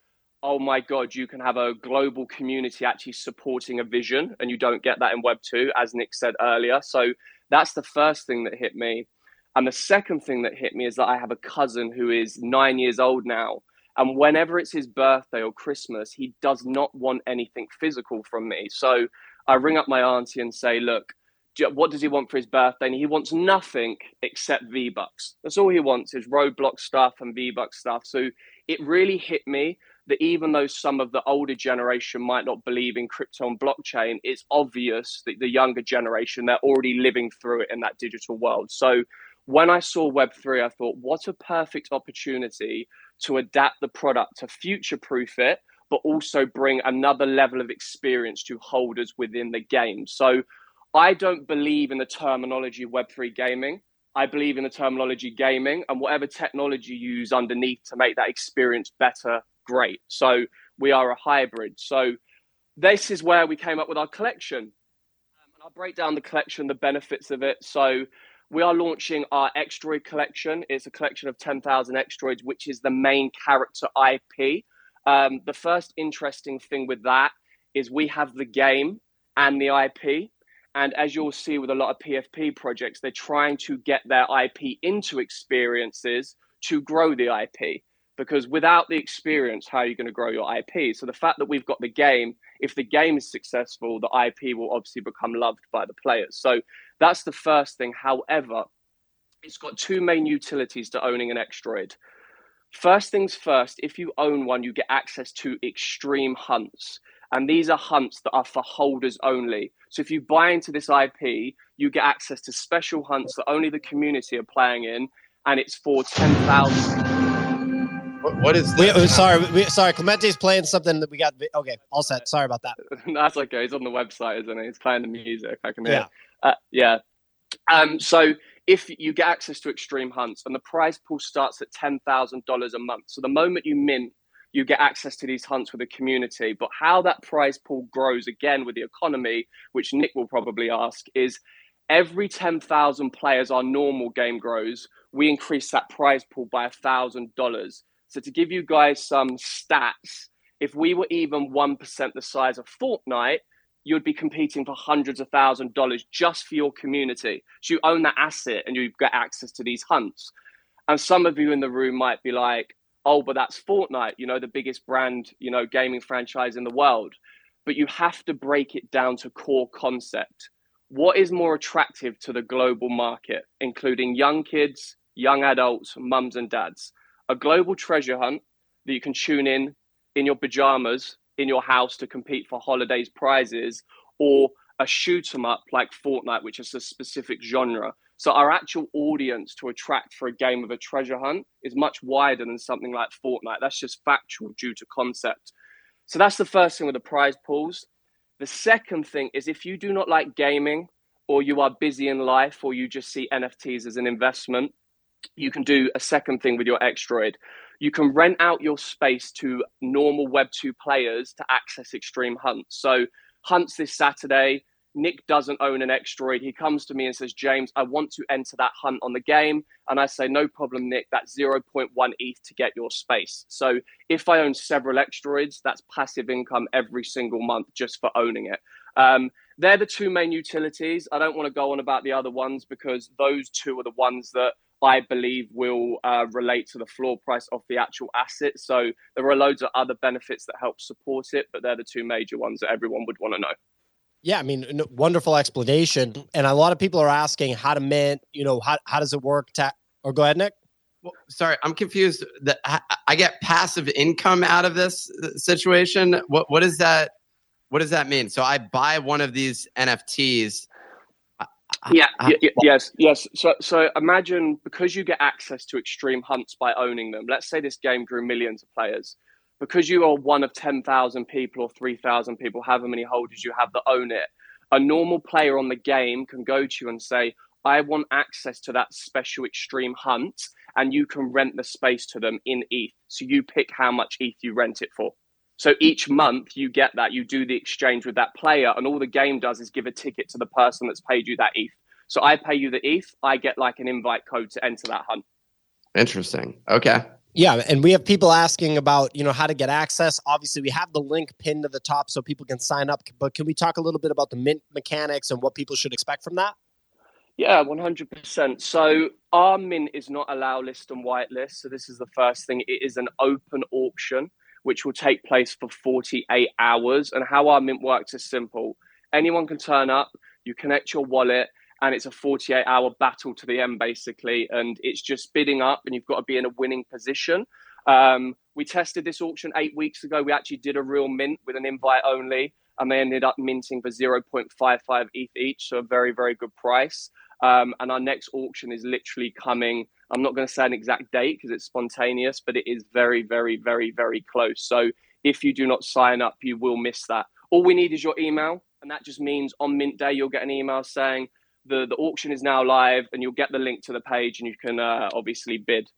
oh my god you can have a global community actually supporting a vision and you don't get that in web 2 as nick said earlier. So that's the first thing that hit me. And the second thing that hit me is that i have a cousin who is 9 years old now and whenever it's his birthday or christmas he does not want anything physical from me so i ring up my auntie and say look what does he want for his birthday? And he wants nothing except V Bucks. That's all he wants is Roblox stuff and V Bucks stuff. So it really hit me that even though some of the older generation might not believe in crypto and blockchain, it's obvious that the younger generation they're already living through it in that digital world. So when I saw Web3, I thought, what a perfect opportunity to adapt the product to future proof it, but also bring another level of experience to holders within the game. So I don't believe in the terminology Web3 gaming. I believe in the terminology gaming and whatever technology you use underneath to make that experience better, great. So we are a hybrid. So this is where we came up with our collection. Um, and I'll break down the collection, the benefits of it. So we are launching our Extroid collection. It's a collection of 10,000 Extroids, which is the main character IP. Um, the first interesting thing with that is we have the game and the IP. And as you'll see with a lot of PFP projects, they're trying to get their IP into experiences to grow the IP. Because without the experience, how are you going to grow your IP? So the fact that we've got the game, if the game is successful, the IP will obviously become loved by the players. So that's the first thing. However, it's got two main utilities to owning an Extroid. First things first, if you own one, you get access to extreme hunts. And these are hunts that are for holders only. So if you buy into this IP, you get access to special hunts that only the community are playing in, and it's for 10,000. What, what is we, sorry, we, sorry. Clemente's playing something that we got. Okay, all set. Sorry about that. That's okay. He's on the website, isn't he? He's playing the music. I can hear. Yeah. Uh, yeah. Um, so if you get access to extreme hunts, and the prize pool starts at ten thousand dollars a month. So the moment you mint you get access to these hunts with the community. But how that prize pool grows again with the economy, which Nick will probably ask, is every 10,000 players our normal game grows, we increase that prize pool by $1,000. So to give you guys some stats, if we were even 1% the size of Fortnite, you'd be competing for hundreds of thousand dollars just for your community. So you own that asset and you get access to these hunts. And some of you in the room might be like, oh, but that's Fortnite, you know, the biggest brand, you know, gaming franchise in the world. but you have to break it down to core concept. What is more attractive to the global market, including young kids, young adults, mums and dads? A global treasure hunt that you can tune in in your pajamas in your house to compete for holidays prizes, or a shoot 'em up like Fortnite, which is a specific genre. So our actual audience to attract for a game of a treasure hunt is much wider than something like Fortnite. That's just factual due to concept. So that's the first thing with the prize pools. The second thing is if you do not like gaming or you are busy in life or you just see NFTs as an investment, you can do a second thing with your Extroid. You can rent out your space to normal Web2 players to access extreme hunts. So hunts this Saturday, Nick doesn't own an Extroid. He comes to me and says, James, I want to enter that hunt on the game. And I say, no problem, Nick, that's 0.1 ETH to get your space. So if I own several Extroids, that's passive income every single month just for owning it. Um, they're the two main utilities. I don't want to go on about the other ones because those two are the ones that I believe will uh, relate to the floor price of the actual asset. So there are loads of other benefits that help support it, but they're the two major ones that everyone would want to know. Yeah, I mean, wonderful explanation. And a lot of people are asking how to mint, you know, how, how does it work? To, or go ahead, Nick. Well, sorry, I'm confused. That I get passive income out of this uh, situation. What what does that what does that mean? So I buy one of these NFTs. Yeah, y- yes, yes. So so imagine because you get access to extreme hunts by owning them. Let's say this game drew millions of players because you are one of 10,000 people or 3,000 people, however many holders you have that own it, a normal player on the game can go to you and say, I want access to that special extreme hunt, and you can rent the space to them in ETH. So you pick how much ETH you rent it for. So each month you get that, you do the exchange with that player, and all the game does is give a ticket to the person that's paid you that ETH. So I pay you the ETH, I get like an invite code to enter that hunt. Interesting. Okay. Yeah, and we have people asking about, you know, how to get access. Obviously, we have the link pinned to the top so people can sign up, but can we talk a little bit about the mint mechanics and what people should expect from that? Yeah, 100%. So our mint is not allow list and whitelist. So this is the first thing. It is an open auction, which will take place for 48 hours. And how our mint works is simple. Anyone can turn up, you connect your wallet, and it's a 48 hour battle to the end basically and it's just bidding up and you've got to be in a winning position um, we tested this auction eight weeks ago we actually did a real mint with an invite only and they ended up minting for 0.55 eth each so a very very good price um, and our next auction is literally coming i'm not going to say an exact date because it's spontaneous but it is very very very very close so if you do not sign up you will miss that all we need is your email and that just means on mint day you'll get an email saying the the auction is now live, and you'll get the link to the page, and you can uh, obviously bid.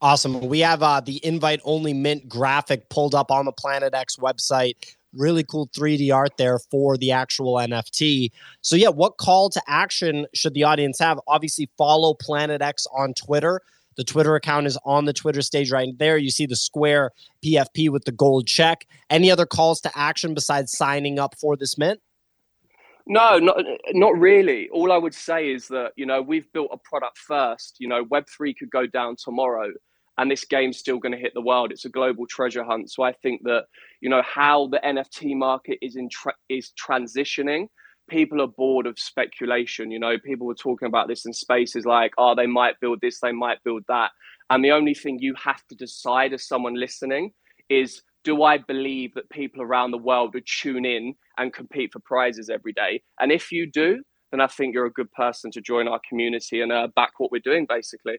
Awesome. We have uh, the invite only mint graphic pulled up on the Planet X website. Really cool 3D art there for the actual NFT. So, yeah, what call to action should the audience have? Obviously, follow Planet X on Twitter. The Twitter account is on the Twitter stage right there. You see the square PFP with the gold check. Any other calls to action besides signing up for this mint? No, not not really. All I would say is that you know we've built a product first. You know, Web three could go down tomorrow, and this game's still going to hit the world. It's a global treasure hunt. So I think that you know how the NFT market is in tra- is transitioning. People are bored of speculation. You know, people were talking about this in spaces like, oh, they might build this, they might build that, and the only thing you have to decide as someone listening is do I believe that people around the world would tune in and compete for prizes every day? And if you do, then I think you're a good person to join our community and uh, back what we're doing, basically.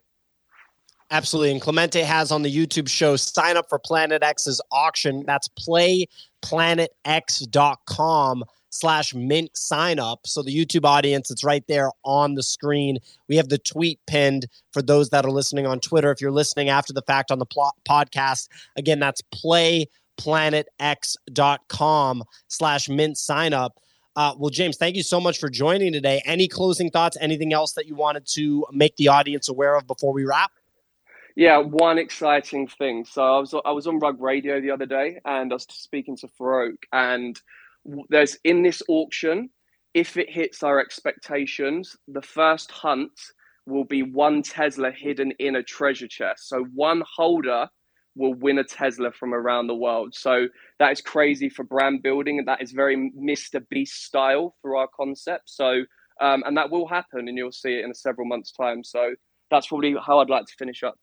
Absolutely. And Clemente has on the YouTube show sign up for Planet X's auction. That's playplanetx.com slash mint sign up. So the YouTube audience, it's right there on the screen. We have the tweet pinned for those that are listening on Twitter. If you're listening after the fact on the pl- podcast, again, that's playplanetx.com slash mint sign up. Uh, well, James, thank you so much for joining today. Any closing thoughts? Anything else that you wanted to make the audience aware of before we wrap? Yeah, one exciting thing. So I was I was on Rug Radio the other day, and I was speaking to Farokh, and there's in this auction, if it hits our expectations, the first hunt will be one Tesla hidden in a treasure chest. So one holder will win a Tesla from around the world. So that is crazy for brand building, and that is very Mr. Beast style for our concept. So um, and that will happen, and you'll see it in several months' time. So that's probably how I'd like to finish up.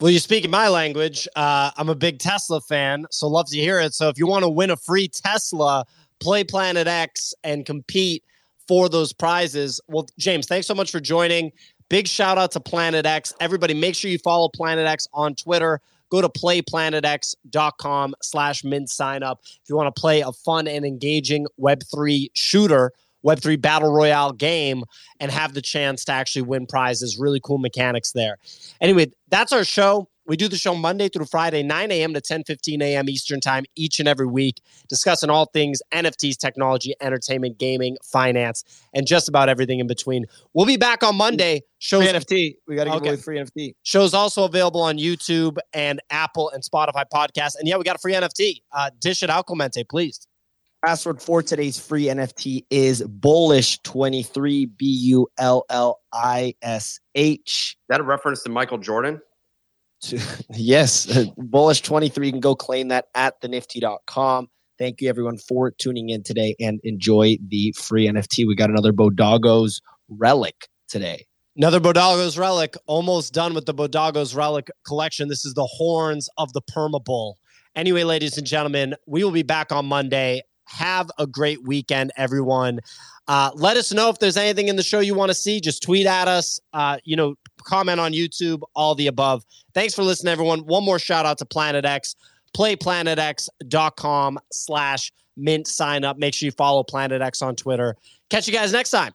Well, you speak speaking my language. Uh, I'm a big Tesla fan, so love to hear it. So if you want to win a free Tesla, play Planet X and compete for those prizes. Well, James, thanks so much for joining. Big shout out to Planet X. Everybody, make sure you follow Planet X on Twitter. Go to playplanetx.com slash mint sign up if you want to play a fun and engaging Web3 shooter Web3 battle royale game and have the chance to actually win prizes. Really cool mechanics there. Anyway, that's our show. We do the show Monday through Friday, 9 a.m. to 10 15 a.m. Eastern Time each and every week, discussing all things NFTs, technology, entertainment, gaming, finance, and just about everything in between. We'll be back on Monday. Shows free NFT. We got to give okay. away free NFT. Shows also available on YouTube and Apple and Spotify podcasts. And yeah, we got a free NFT. Uh, dish it out, Clemente, please. Password for today's free NFT is bullish23, B U L L I S H. That a reference to Michael Jordan? yes, bullish23. You can go claim that at thenifty.com. Thank you, everyone, for tuning in today and enjoy the free NFT. We got another Bodagos relic today. Another Bodagos relic, almost done with the Bodagos relic collection. This is the horns of the Perma Bull. Anyway, ladies and gentlemen, we will be back on Monday. Have a great weekend, everyone. Uh, let us know if there's anything in the show you want to see. Just tweet at us. Uh, you know, comment on YouTube, all the above. Thanks for listening, everyone. One more shout out to Planet X. Playplanetx.com slash mint sign up. Make sure you follow Planet X on Twitter. Catch you guys next time.